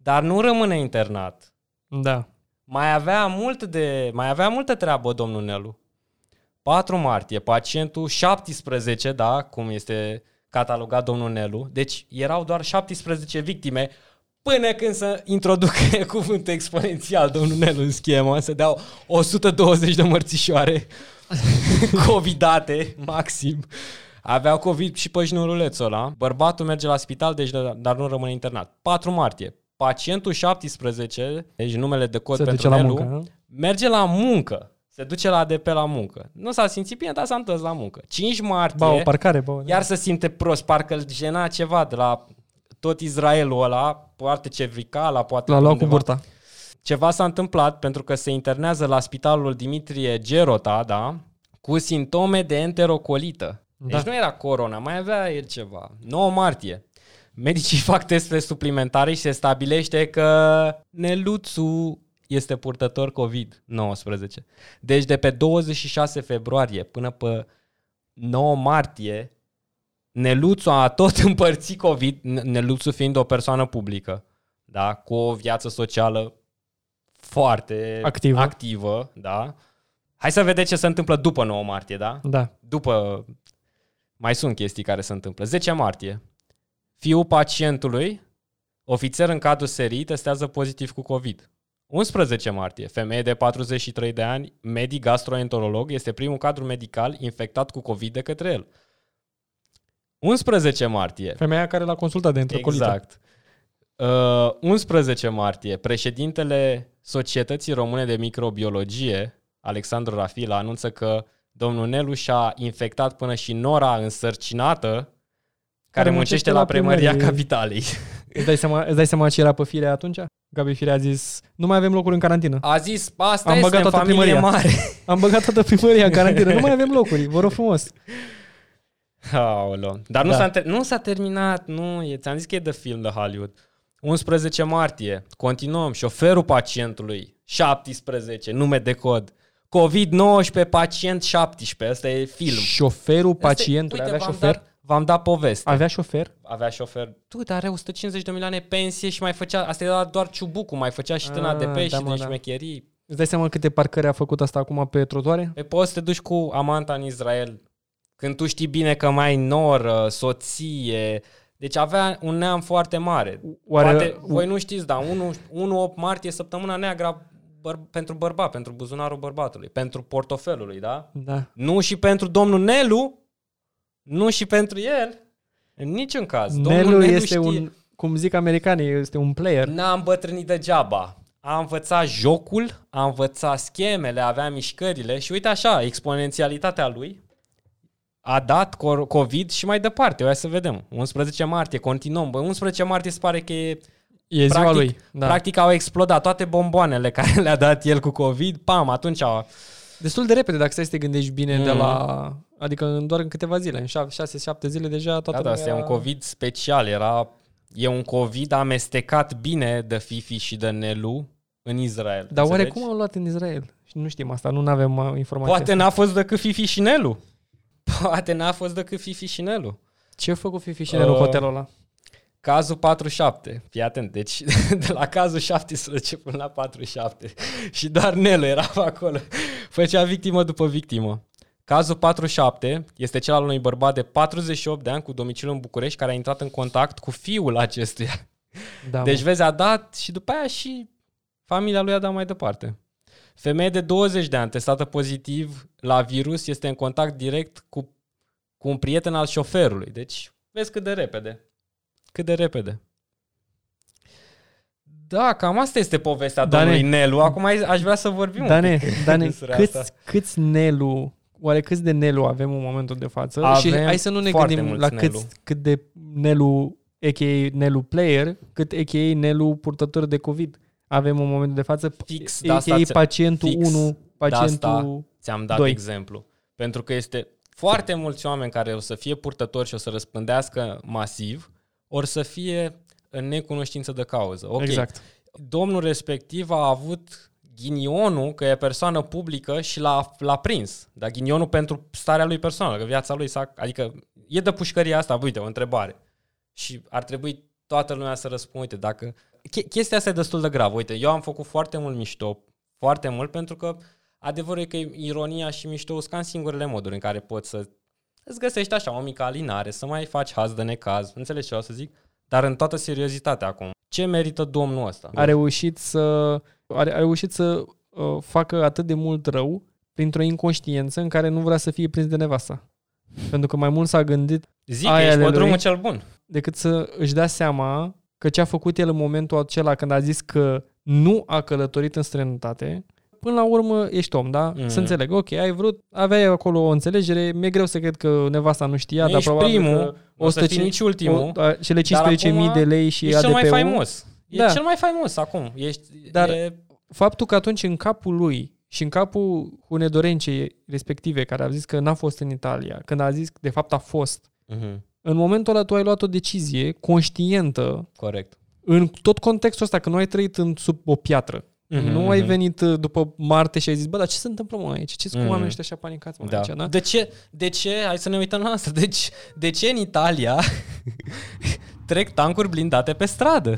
dar nu rămâne internat. Da. Mai avea mult de mai avea multă treabă domnul Nelu. 4 martie, pacientul 17, da, cum este catalogat domnul Nelu, deci erau doar 17 victime până când să introducă (laughs) cuvântul exponențial, domnul Nelu, în schemă, să dau 120 de mărțișoare (laughs) covidate, maxim. Aveau COVID și pe jnurulețul ăla. Bărbatul merge la spital, deci, dar nu rămâne internat. 4 martie. Pacientul 17, deci numele de cod Se pentru duce la Nelu, muncă, nu? merge la muncă. Se duce la ADP la muncă. Nu s-a simțit bine, dar s-a întors la muncă. 5 martie, Ba, o parcare, ba, iar se simte prost, parcă îl gena ceva de la tot Israelul ăla, poate cervicala, poate L-a luat cu undeva. burta. Ceva s-a întâmplat pentru că se internează la spitalul Dimitrie Gerota, da, cu simptome de enterocolită. Deci Da. nu era corona, mai avea el ceva. 9 martie. Medicii (laughs) fac teste suplimentare și se stabilește că Neluțu este purtător COVID-19. Deci de pe 26 februarie până pe 9 martie, Neluțu a tot (laughs) împărțit COVID, N- Neluțu fiind o persoană publică, da, cu o viață socială foarte Activă. activă da. Hai să vedem ce se întâmplă după 9 martie, da? Da. După mai sunt chestii care se întâmplă. 10 martie. Fiul pacientului, ofițer în cadru serii, testează pozitiv cu COVID. 11 martie. Femeie de 43 de ani, medic gastroenterolog, este primul cadru medical infectat cu COVID de către el. 11 martie. Femeia care l-a consultat de întrocolită. Exact. Uh, 11 martie, președintele Societății Române de Microbiologie, Alexandru Rafila, anunță că domnul Nelu și-a infectat până și nora însărcinată care, muncește la primăria primărie. capitalei. (laughs) Îți dai, seama, îți dai seama ce era pe fire atunci? Gabi Firea a zis, nu mai avem locuri în carantină. A zis, asta Am este băgat în toată familie primăria." mare. (laughs) Am băgat toată primăria în carantină, nu mai avem locuri, vă rog frumos. (laughs) Aoleu. Dar nu, Da. s-a, ter- nu s-a terminat, nu, e, ți-am zis că e de film de Hollywood. 11 martie, continuăm, șoferul pacientului, 17, nume de cod. COVID-19, pacient 17, ăsta e film. Șoferul Asta e- pacientului uite, avea v-am șofer? Dat, v-am dat poveste. Avea șofer? Avea șofer. Tu, dar are 150 de milioane pensie și mai făcea, asta era doar ciubucul, mai făcea și în Ah, ADP da, și mă, de da. șmecherii. Îți dai seama câte parcări a făcut asta acum pe trotuare? Pe poți să te duci cu amanta în Israel când tu știi bine că mai ai noră, soție. Deci avea un neam foarte mare. Oare- Poate voi nu știți, dar 1-8 martie e săptămâna neagră băr- pentru bărbat, pentru buzunarul bărbatului, pentru portofelului, da? Da. Nu și pentru domnul Nelu, nu și pentru el, în niciun caz. Domnul Nelu este știe. un, cum zic americanii, este un player. N-a îmbătrânit degeaba. A învățat jocul, a învățat schemele, avea mișcările și uite așa, exponențialitatea lui a dat cor- COVID și mai departe. Hai să vedem. 11 martie, continuăm. Bă, 11 martie se pare că e... E ziua practic, lui. Da. Practic au explodat toate bomboanele (laughs) care le-a dat el cu COVID. Pam, atunci au... Destul de repede dacă stai să te gândești bine de Mhm. la... Adică în doar în câteva zile, în 6-7 zile deja toată Da, da, lumea asta e un era- COVID special. Era... E un COVID amestecat bine de Fifi și de Nelu în Israel. Dar oare înțelegi? cum au luat în Israel? Și nu știm asta, nu avem uh, informații. Poate n-a fost decât Fifi și Nelu. (laughs) Poate n-a fost decât Fifi și Nelu. Ce a făcut Fifi și Nelu Uh, hotelul ăla? Cazul 47. Fii atent. Deci (laughs) de la cazul 17 până la 47. Și doar Nelu era pe acolo. Făcea victimă după victimă. Cazul 47 este cel al unui bărbat de 48 de ani cu domiciliu în București care a intrat în contact cu fiul acestuia. Da, Deci mă. vezi, a dat și după aia și familia lui a dat mai departe. Femeie de 20 de ani testată pozitiv la virus este în contact direct cu, cu un prieten al șoferului. Deci vezi cât de repede. Cât de repede. Da, cam asta este povestea Dane. domnului Nelu. Acum ai- aș vrea să vorbim un Dane, pic (laughs) Dane despre asta. câți, câți Nelu, oare câți de Nelu avem în momentul de față? Avem și hai să nu ne foarte gândim mulți la Nelu. câți, cât de Nelu, a.k.a. Nelu player, cât a.k.a. Nelu purtător de COVID. Avem în momentul de față Fix de a.k.a. asta ți- pacientul fix 1, de pacientul... asta ți-am dat Doi. exemplu. Pentru că este foarte mulți oameni care o să fie purtători și o să răspândească masiv, ori să fie în necunoștință de cauză. Ok, Exact. domnul respectiv a avut ghinionul că e persoană publică și l-a, l-a prins. Dar ghinionul pentru starea lui personală, că viața lui s-a... Adică e de pușcăria asta, uite, o întrebare. Și ar trebui toată lumea să răspundă, uite, dacă... Che- Chestia asta e destul de gravă. Uite, eu am făcut foarte mult mișto, foarte mult, pentru că adevărul e că ironia și mișto sunt cam singurele moduri în care poți să îți găsești așa o mică alinare, să mai faci haz de necaz, înțelegi ce o să zic? Dar în toată seriozitatea acum, ce merită domnul ăsta? A reușit să, a, a reușit să uh, facă atât de mult rău printr-o inconștiență în care nu vrea să fie prins de nevasta. Pentru că mai mult s-a gândit Zic că aia ești de pe lui. drumul cel bun. decât să își dea seama că ce a făcut el în momentul acela când a zis că nu a călătorit în străinătate, până la urmă ești om, da? Mhm. Să înțeleg, ok, ai vrut, aveai acolo o înțelegere, mi-e greu să cred că nevasta nu știa, Nu dar ești probabil primul, că nu o să fii ci- nici ultimul, o, a, cele dar 15.000 acum de lei și Ești cel mai ADP-ul, faimos. E Da. cel mai faimos acum. Ești, Dar- e, faptul că atunci în capul lui și în capul Hunedorencei respective, care a zis că n-a fost în Italia, când a zis că de fapt a fost, Mhm, în momentul ăla tu ai luat o decizie conștientă corect. în tot contextul ăsta, că nu ai trăit în, sub o piatră. Mhm, Nu ai mhm. venit uh, după Marte și ai zis, bă, dar ce se întâmplă mă aici? Ce sunt Mhm. cu oamenii ăștia așa panicați mă Da. aici, da? De, ce, de ce, hai să ne uităm la asta, deci, de ce în Italia (laughs) trec tancuri blindate pe stradă?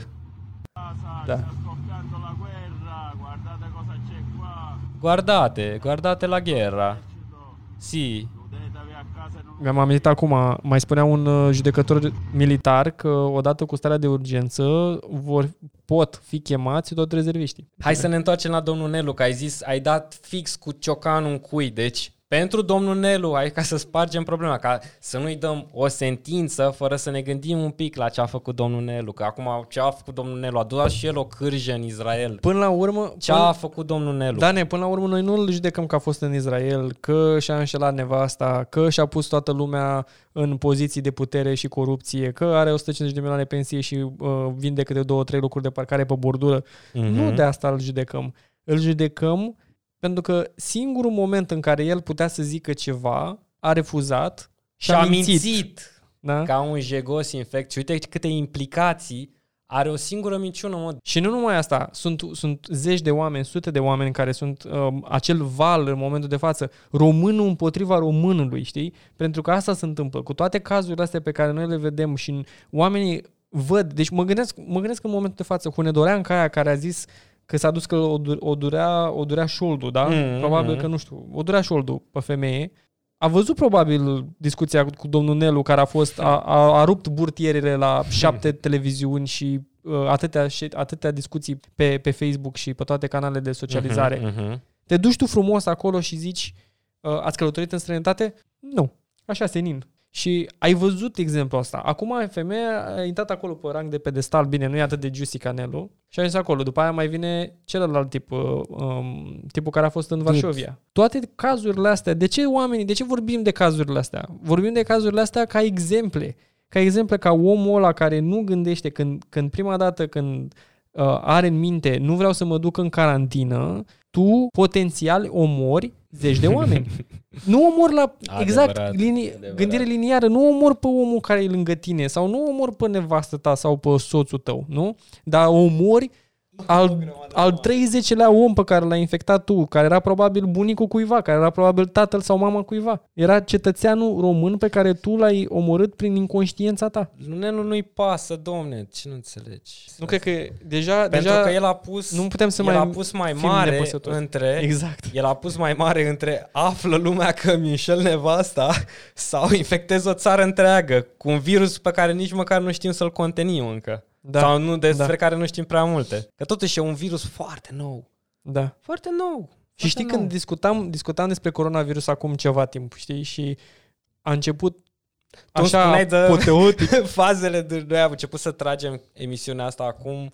Da. Sta scoppiando la guerra, guardate cosa c'è qua. Guardate, guardate la guerra. Esercito, Si, Chiudetevi a casa e non Mi-am amintit acum, mai spunea un uh, judecător militar că odată cu starea de urgență vor, pot fi chemați tot rezerviștii. hai să ne întoarcem la domnul Nelu, că ai zis, ai dat fix cu ciocanul în cui, deci pentru domnul Nelu, hai ca să spargem problema, ca să nu-i dăm o sentință fără să ne gândim un pic la ce a făcut domnul Nelu, că acum ce a făcut domnul Nelu, a dat și el o cârjă în Israel. Până la urmă, Ce până, a făcut domnul Nelu? Dane, până la urmă noi nu îl judecăm că a fost în Israel, că și-a înșelat nevasta, că și-a pus toată lumea în poziții de putere și corupție, că are 150 de milioane pensie și uh, vinde câte două, trei locuri de parcare pe bordură. Mhm. Nu de asta îl judecăm. Îl judecăm pentru că singurul moment în care el putea să zică ceva, a refuzat și, și a mințit. mințit Da? ca un jegos infect și uite câte implicații are o singură minciună, mă. Și nu numai asta, sunt, sunt zeci de oameni, sute de oameni care sunt um, acel val în momentul de față, românul împotriva românului, știi? Pentru că asta se întâmplă. Cu toate cazurile astea pe care noi le vedem și oamenii văd, deci mă gândesc, mă gândesc în momentul de față cu Nedorean Caia care a zis că s-a dus că o, du- o durea, o durea șoldul, da? Mm, Probabil mm. că, nu știu, o durea șoldul pe femeie. A văzut probabil discuția cu domnul Nelu care a fost, a, a, a rupt burtierele la șapte televiziuni și uh, atâtea, și atâtea discuții pe, pe Facebook și pe toate canalele de socializare. Mhm, mhm. Te duci tu frumos acolo și zici, uh, ați călătorit în străinătate? Nu. Așa senin. Și ai văzut exemplul ăsta. Acum femeia a intrat acolo pe rang de pedestal, bine, nu e atât de juicy ca Nelu, și a ajuns acolo. După aia mai vine celălalt tip, uh, um, tipul care a fost în Varșovia. Toate cazurile astea, de ce oamenii, de ce vorbim de cazurile astea? Vorbim de cazurile astea ca exemple. Ca exemple ca omul ăla care nu gândește când, când prima dată când uh, are în minte nu vreau să mă duc în carantină, tu potențial omori zeci de oameni. (laughs) nu omori la exact Adevărat, linii, adevărat. gândire liniară, nu omori pe omul care e lângă tine sau nu omori pe nevastă ta sau pe soțul tău, nu? Dar omori al, al 30-lea om pe care l-ai infectat tu, care era probabil bunicul cuiva, care era probabil tatăl sau mama cuiva. Era cetățeanul român pe care tu l-ai omorât prin inconștiența ta. Lui Nelu nu-i pasă, domne, ce nu înțelegi? Nu cred că deja... Pentru deja că el a pus, nu putem să el mai a pus mai fim mare nepăsători. între Exact. El a pus mai mare între află lumea că mi înșel nevasta sau infectez o țară întreagă cu un virus pe care nici măcar nu știm să-l contenim încă. Da. Sau nu despre Da. care nu știm prea multe. Că totuși e un virus foarte nou. Da. Foarte nou. Și știi Foarte când nou. discutam, discutam despre coronavirus acum ceva timp, știi? Și a început Tu așa spuneai de poteotic (laughs) fazele de noi am început să tragem emisiunea asta acum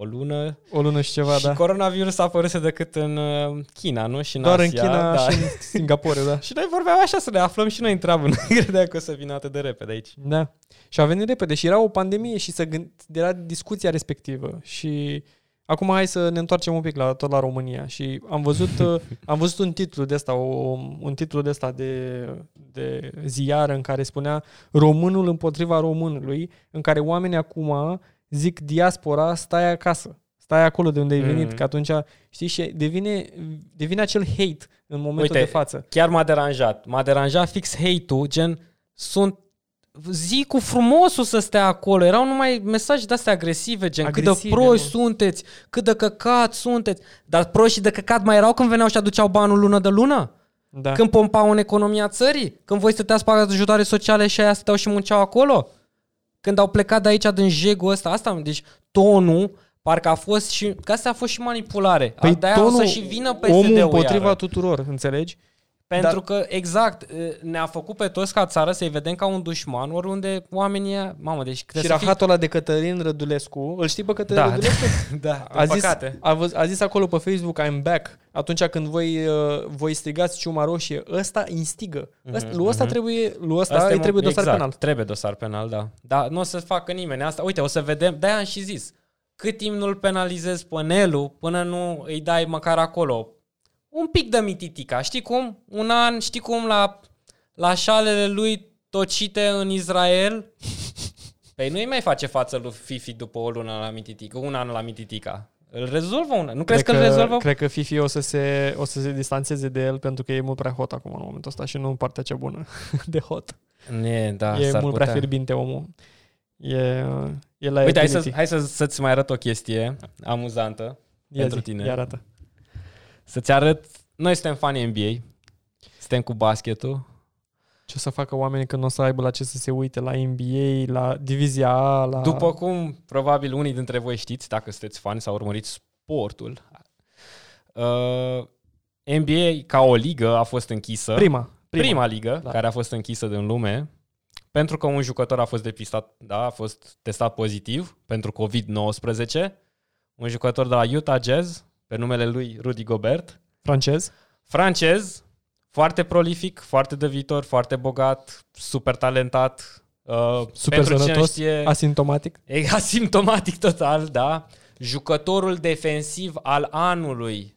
o lună o lună și ceva, și da. coronavirus a apărut decât în uh, China, nu? Și în Doar Asia, în China da. și în Singapore, da. (laughs) Și noi vorbeam așa să ne aflăm și noi în treabă. (laughs) Nu credeam că o să vină atât de repede aici. Da. Și a venit repede și era o pandemie și să gând, era discuția respectivă și acum hai să ne întoarcem un pic la tot la România și am văzut (laughs) uh, am văzut un titlu de ăsta, o, un titlu de ăsta de, de ziar în care spunea Românul împotriva românului, în care oamenii acum zic diaspora, stai acasă. Stai acolo de unde ai venit, Mm. că atunci, știi, și devine, devine acel hate în momentul Uite, de față. Chiar m-a deranjat. M-a deranjat fix hate-ul, gen, sunt zi cu frumosul să stea acolo. Erau numai mesaje de-astea agresive, gen cât Agresive, de proști mă. sunteți, cât de căcat sunteți. Dar proști și de căcat mai erau când veneau și aduceau banul lună de lună? Da. Când pompau în economia țării? Când voi stăteați pe ajutoare sociale și aia stăteau și munceau acolo? Când au plecat de aici din jegul ăsta? Asta, deci tonul parcă a fost și, că asta a fost și manipulare. Păi de-aia o să și vină PSD-ul omul împotriva iară. tuturor, înțelegi? Pentru că, exact, ne-a făcut pe toți ca țară să-i vedem ca un dușman, oriunde oamenii, ăia- mamă, deci Și trebuie să fii... rahatul ăla de Cătălin Rădulescu, îl știi pe Cătălin Da, Rădulescu? (laughs) da, A zis, păcate. a, văz, a zis acolo pe Facebook, I'm back, atunci când voi, uh, voi strigați ciuma roșie, ăsta instigă. Ăsta, lui ăsta trebuie, lui ăsta Asta e îi trebuie mo- dosar exact, penal. Trebuie dosar penal, da. Dar nu o să facă nimeni asta. Uite, o să vedem, de-aia am și zis, cât timp nu-l penalizezi pe Nelu până nu îi dai măcar acolo un pic de mititica. Știi cum? Un an, știi cum la, la șalele lui tocite în Israel? (laughs) Păi nu-i mai face față lui Fifi după o lună la mititica, un an la mititica. Îl rezolvă una. Nu crezi că, îl rezolvă? Cred că Fifi o să, se, o să se distanțeze de el pentru că e mult prea hot acum în momentul ăsta și nu în partea cea bună (laughs) de hot. Ne, da, e s-ar mult putea. prea fierbinte omul. E, e la Uite, hai, să, ability. hai să, să-ți mai arăt o chestie amuzantă Ia pentru zi, tine. Ia arată. Să-ți arăt, noi suntem fani NBA, suntem cu basketul. Ce o să facă oamenii când o să aibă la ce să se uite la NBA, la Divizia A, la... După cum probabil unii dintre voi știți, dacă sunteți fani sau urmăriți sportul, uh, NBA ca o ligă a fost închisă. Prima. prima, Prima. ligă Da. care a fost închisă din lume pentru că un jucător a fost depistat, da, a fost testat pozitiv pentru COVID-19. Un jucător de la Utah Jazz, pe numele lui Rudy Gobert, Francez. francez, foarte prolific, foarte de viitor, foarte bogat, super talentat. Uh, Super pentru cine sănătos, știe, asimptomatic. e asimptomatic total, da. Jucătorul defensiv al anului,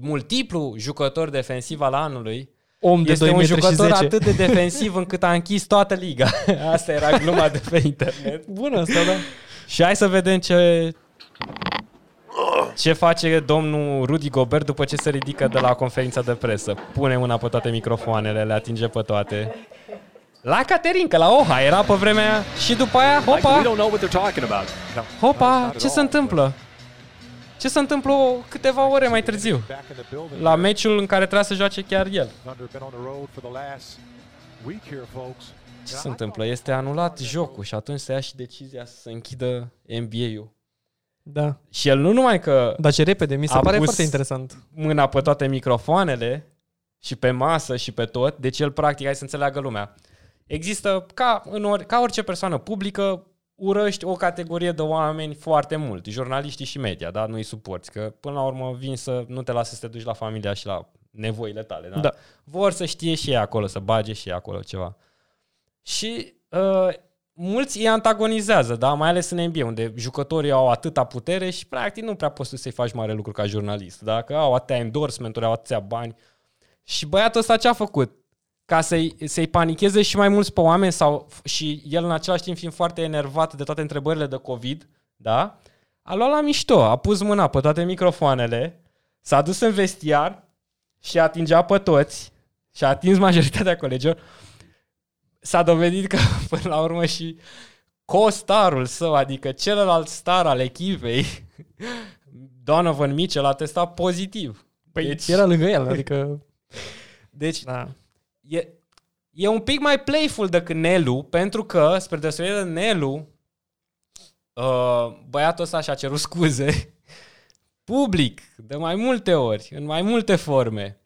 multiplu jucător defensiv al anului, Om de este 2 un metri și jucător 10. atât de defensiv încât a închis toată liga. (laughs) Asta era gluma de pe internet. Bună asta, da. Și hai să vedem ce ce face domnul Rudy Gobert după ce se ridică de la conferința de presă. Pune mâna pe toate microfoanele, le atinge pe toate. La Caterinca, la Oha, era pe vremea aia. și după aia, Like, we hopa, don't know what they're talking about. No, hopa, not at ce se all. întâmplă? Ce se întâmplă câteva ore mai târziu? Back in the building. La meciul în care trebuia să joace chiar el. Thunder been on the road for the last week here, folks. Ce se întâmplă? Este anulat jocul și atunci se ia și decizia să se închidă NBA-ul. Da. Și el nu numai că Dar ce repede, mi se A pare pus- foarte interesant. mâna pe toate microfoanele și pe masă și pe tot, deci el practic, hai să înțeleagă lumea. Există, ca, în ori, ca orice persoană publică, urăști o categorie de oameni foarte mult, jurnaliștii și media, da? Nu-i suporți, că până la urmă vin să nu te lasă să te duci la familia și la nevoile tale, da? Da. Vor să știe și ei acolo, să bage și ei acolo ceva. Și uh, mulți îi antagonizează, da? mai ales în NBA, unde jucătorii au atâta putere și practic nu prea poți tu să-i faci mare lucru ca jurnalist, da? că au atâtea endorsement-uri, au atâția bani. Și băiatul ăsta ce a făcut? Ca să-i, să-i panicheze și mai mulți pe oameni sau și el în același timp fiind foarte enervat de toate întrebările de COVID, da? A luat la mișto, a pus mâna pe toate microfoanele, s-a dus în vestiar și atingea pe toți și a atins majoritatea colegilor. S-a dovedit că (laughs) până la urmă și co-starul său, adică celălalt star al echipei, (laughs) Donovan Mitchell, a testat pozitiv. Păi deci, era lângă el, adică... (laughs) deci Da. e, e un pic mai playful decât Nelu, pentru că, spre deosebire de Nelu, uh, băiatul ăsta și-a cerut scuze public, de mai multe ori, în mai multe forme.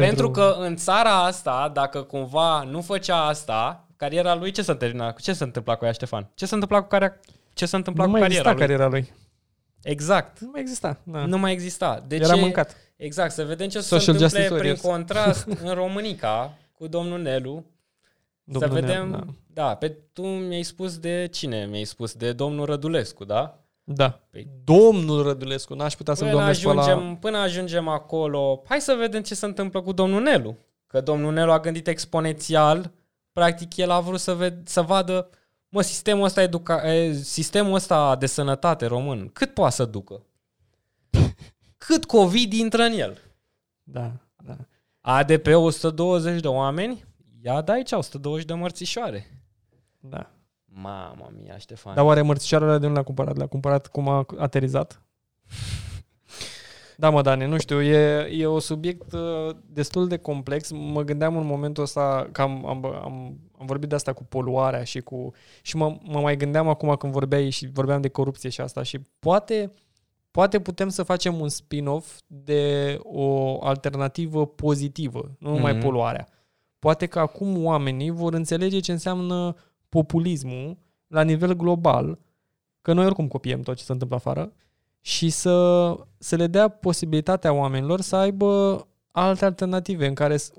Pentru, pentru că în țara asta, dacă cumva nu făcea asta, cariera lui, ce s-a terminat? Ce s-a întâmplat cu ea, Ștefan? Ce s-a întâmplat cu care, ce s-a întâmplat nu cu mai cariera exista lui? cariera lui. Exact. Nu mai exista. Da. Nu mai exista. De Era ce? mâncat. Exact, să vedem ce se Social întâmple justice prin warriors. contrast (laughs) în Românica cu domnul Nelu. Domnul să vedem, Nelu, da. da, pe tu mi-ai spus de cine? Mi-ai spus de domnul Rădulescu, da? Da. Păi- Domnul Rădulescu, n-aș putea să-l Până domnesc pe ajungem, la... până ajungem acolo, hai să vedem ce se întâmplă cu domnul Nelu. Că domnul Nelu a gândit exponențial, practic el a vrut să, ved, să vadă, mă, sistemul ăsta, educa, e, sistemul ăsta de sănătate român, cât poate să ducă? Cât COVID intră în el? Da, da. ADP 120 de oameni, ia de aici 120 de mărțișoare. Da. Mama mia, Ștefan. Dar oare mărțișoarele de unde le-a cumpărat? Le-a cumpărat cum a aterizat? Da, mă, Dani, nu știu, e, e un subiect uh, destul de complex. Mă gândeam în momentul ăsta că am, am, am, am vorbit de asta cu poluarea și cu... Și mă, mă mai gândeam acum când vorbeai și vorbeam de corupție și asta și poate, poate putem să facem un spin-off de o alternativă pozitivă, nu numai Mhm. poluarea. Poate că acum oamenii vor înțelege ce înseamnă populismul la nivel global, că noi oricum copiem tot ce se întâmplă afară, și să, să le dea posibilitatea oamenilor să aibă alte alternative în care s-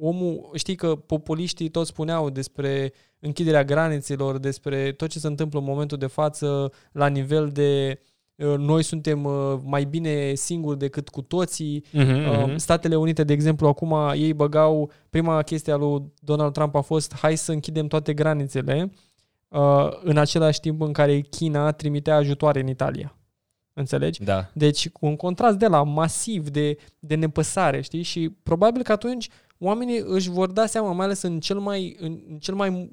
omul, știi că populiștii tot spuneau despre închiderea granițelor, despre tot ce se întâmplă în momentul de față la nivel de uh, noi suntem uh, mai bine singuri decât cu toții, Mhm, Uh, mhm. Statele Unite, de exemplu, acum ei băgau, prima chestie a lui Donald Trump a fost hai să închidem toate granițele uh, în același timp în care China trimitea ajutoare în Italia. Înțelegi? Da. Deci cu un contrast de la masiv de, de nepăsare, știi? Și probabil că atunci oamenii își vor da seama, mai ales în cel mai, în, în cel mai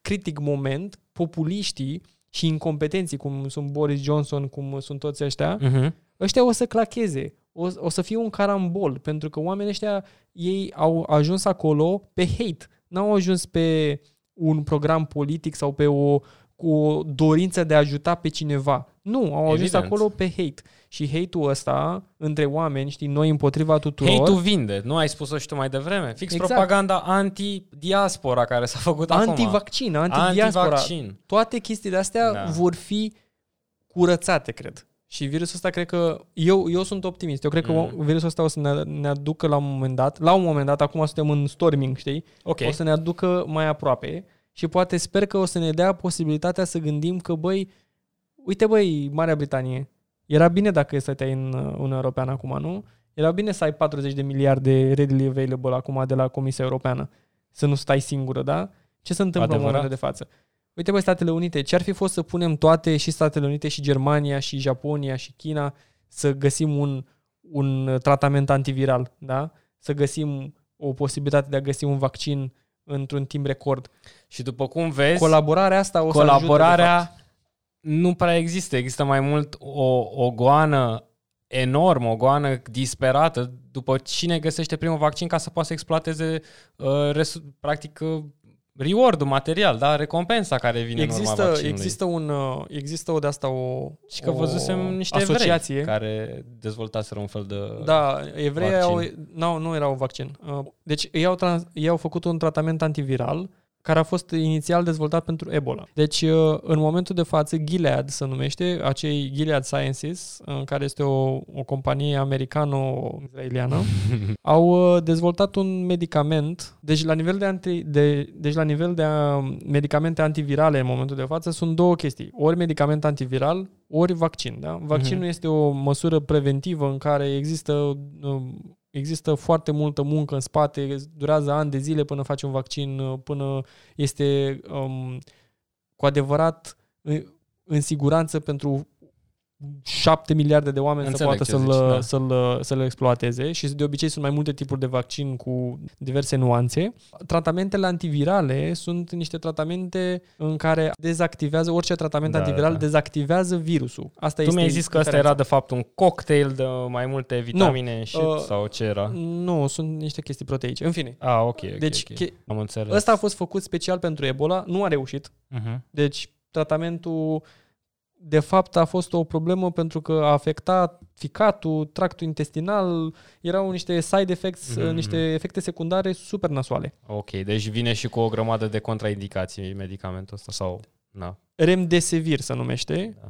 critic moment, populiștii și incompetenții, cum sunt Boris Johnson, cum sunt toți ăștia, Mhm. ăștia o să clacheze, o, o să fie un carambol, pentru că oamenii ăștia, ei au ajuns acolo pe hate, n-au ajuns pe un program politic sau pe o, cu o dorință de a ajuta pe cineva. Nu, au ajuns Evident. acolo pe hate. Și hate-ul ăsta între oameni, știi, noi împotriva tuturor, Hate-ul vinde. Nu ai spus-o și tu mai devreme. Fix Exact. propaganda anti-diaspora care s-a făcut acum. anti-vaccin, anti-diaspora, Anti-vaccin. toate chestiile astea Da. vor fi curățate, cred. Și virusul ăsta cred că, eu, eu sunt optimist, eu cred că Mm. virusul ăsta o să ne, ne aducă la un moment dat, la un moment dat, acum suntem în storming, știi? Ok. O să ne aducă mai aproape și poate sper că o să ne dea posibilitatea să gândim că, băi, uite băi, Marea Britanie, era bine dacă stăteai în uh, Uniunea Europeană acum, nu? Era bine să ai 40 de miliarde readily available acum de la Comisia Europeană, să nu stai singură, da? Ce se întâmplă Adevărat. în momentul de față? Uite, băi, Statele Unite, ce ar fi fost să punem toate, și Statele Unite, și Germania, și Japonia, și China, să găsim un, un tratament antiviral, da? Să găsim o posibilitate de a găsi un vaccin într-un timp record. Și după cum vezi, Colaborarea asta o să ajute, de fapt. colaborarea nu prea există. Există mai mult o, o goană enormă, o goană disperată după cine găsește primul vaccin ca să poată să exploateze uh, resu- practic uh, reward material, da? recompensa care vine în urma Există, vaccinului. există, un, uh, există o de asta o și că o văzusem niște asociație. evrei care dezvoltaseră un fel de... Da, evrei au, vaccin. nu, nu era un vaccin. Uh, Deci ei au, trans, ei au făcut un tratament antiviral care a fost inițial dezvoltat pentru Ebola. Deci, uh, în momentul de față, Gilead se numește, acei Gilead Sciences, uh, care este o, o companie americano-israeliană, (laughs) au uh, dezvoltat un medicament, deci la nivel de, anti, de, deci la nivel de uh, medicamente antivirale în momentul de față sunt două chestii. Ori medicament antiviral, ori vaccin. Da? Vaccinul Mhm. este o măsură preventivă în care există uh, există foarte multă muncă în spate, durează ani de zile până faci un vaccin, uh, până este um, cu adevărat în, în siguranță pentru 7 miliarde de oameni Înțeleg să ce poată să-l, zici, da. să-l, să-l exploateze și de obicei sunt mai multe tipuri de vaccin cu diverse nuanțe. Tratamentele antivirale sunt niște tratamente în care dezactivează, orice tratament Da, antiviral da. dezactivează virusul. Asta Tu este mi-ai zis că ăsta diferența. era de fapt un cocktail de mai multe vitamine și uh, sau ce era? Nu, sunt niște chestii proteice. În fine. Ah, ok, ok, deci ok. che- Am înțeles. ăsta a fost făcut special pentru Ebola, nu a reușit. Uh-huh. Deci tratamentul de fapt a fost o problemă pentru că a afectat ficatul, tractul intestinal, erau niște side effects, Mhm. mm-hmm. niște efecte secundare super nasoale. Ok, deci vine și cu o grămadă de contraindicații medicamentul ăsta sau... Na, Remdesivir se numește, da.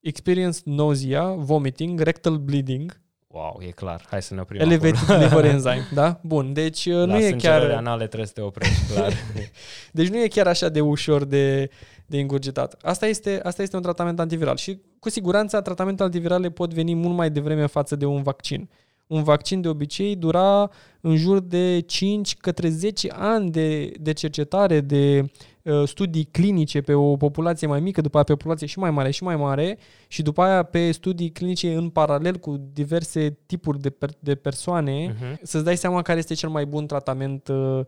experienced nausea, vomiting, rectal bleeding, Wow, e clar. Hai să ne oprim elevated acolo. (laughs) liver enzyme, da? Bun, deci uh, La nu e sângerele chiar anale trebuie să te oprești, clar. (laughs) Deci nu e chiar așa de ușor de, de ingurgitat. Asta este, asta este un tratament antiviral și cu siguranță tratamentul antivirale pot veni mult mai devreme față de un vaccin. un vaccin de obicei dura în jur de 5 către 10 ani de, de cercetare, de uh, studii clinice pe o populație mai mică, după aia pe o populație și mai mare și mai mare și după aia pe studii clinice în paralel cu diverse tipuri de, per- de persoane, Mhm. să-ți dai seama care este cel mai bun tratament uh, uh,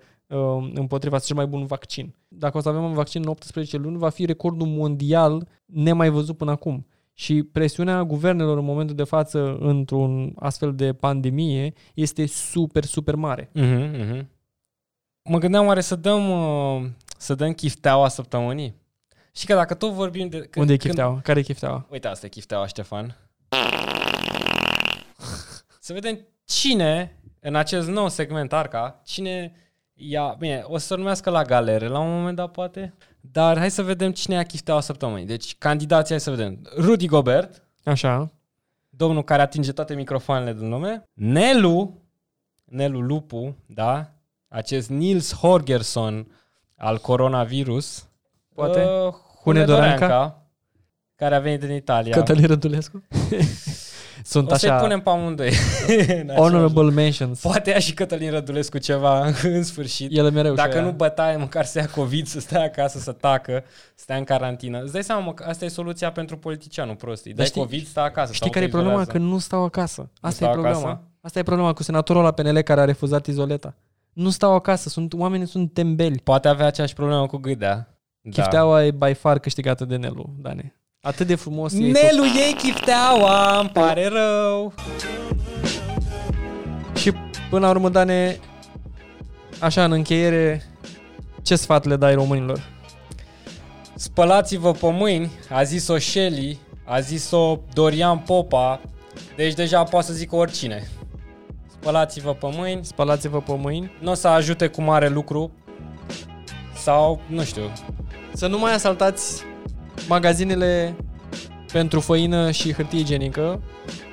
împotriva, cel mai bun vaccin. Dacă o să avem un vaccin în 18 luni, va fi recordul mondial nemai văzut până acum. Și presiunea guvernelor în momentul de față într-un astfel de pandemie este super, super mare. Mhm, mhm. Mă gândeam oare să dăm, uh, să dăm chifteaua săptămânii? Și că dacă tot vorbim de... Când, Unde e când- chifteaua? Care e chifteaua? Uite, asta e chifteaua, Ștefan. Să vedem cine, în acest nou segment Arca, cine ia... Bine, o să se numească la galere la un moment dat, poate. Dar hai să vedem cine ia chifteaua săptămânii. Deci, candidații, hai să vedem. Rudy Gobert, Așa. domnul care atinge toate microfoanele din lume. Nelu, Nelu Lupu, da? Acest Nils Horgerson al coronavirus. Poate? Uh, Hune Doranca? Doranca, care a venit din Italia. Cătălin Rădulescu? (laughs) Sunt o să-i așa punem pe amândoi. (laughs) în același honorable loc. mentions. Poate ia și Cătălin Rădulescu ceva (laughs) în sfârșit. El mereu Dacă și-a- nu bătaie, măcar să ia COVID, să stea acasă, să tacă, să stea în carantină. Îți dai seama, mă, că asta e soluția pentru politicianul prost. Îi dai știi- COVID, stă acasă. Știi care e problema? Că nu stau acasă. Asta e stau problema. acasă? Asta e problema cu senatorul la PNL care a refuzat izoleta. Nu stau acasă, sunt, oamenii sunt tembeli. Poate avea aceeași problemă cu Gâdea. Da. Chifteaua e by far câștigată de Nelu, Dane. Atât de frumos e. Nelu, iei chifteaua, îmi pare rău. Și până la urmă, Dane, așa în încheiere, ce sfat le dai românilor? Spălați-vă pe mâini, a zis-o Shelly, a zis-o Dorian Popa, deci deja poate să zic oricine. Spălați-vă pe mâini, Spălați-vă pe mâini. nu o să ajute cu mare lucru sau, nu știu, Să nu mai asaltați magazinele pentru făină și hârtie igienică,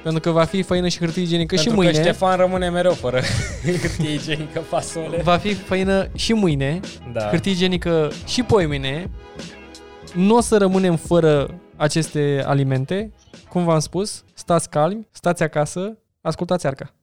pentru că va fi făină și hârtie igienică pentru și mâine. că Ștefan rămâne mereu fără (laughs) hârtie igienică fasole. Va fi făină și mâine, Da. hârtie igienică și poimine. Nu o să rămânem fără aceste alimente. Cum v-am spus, stați calmi, stați acasă, ascultați arca.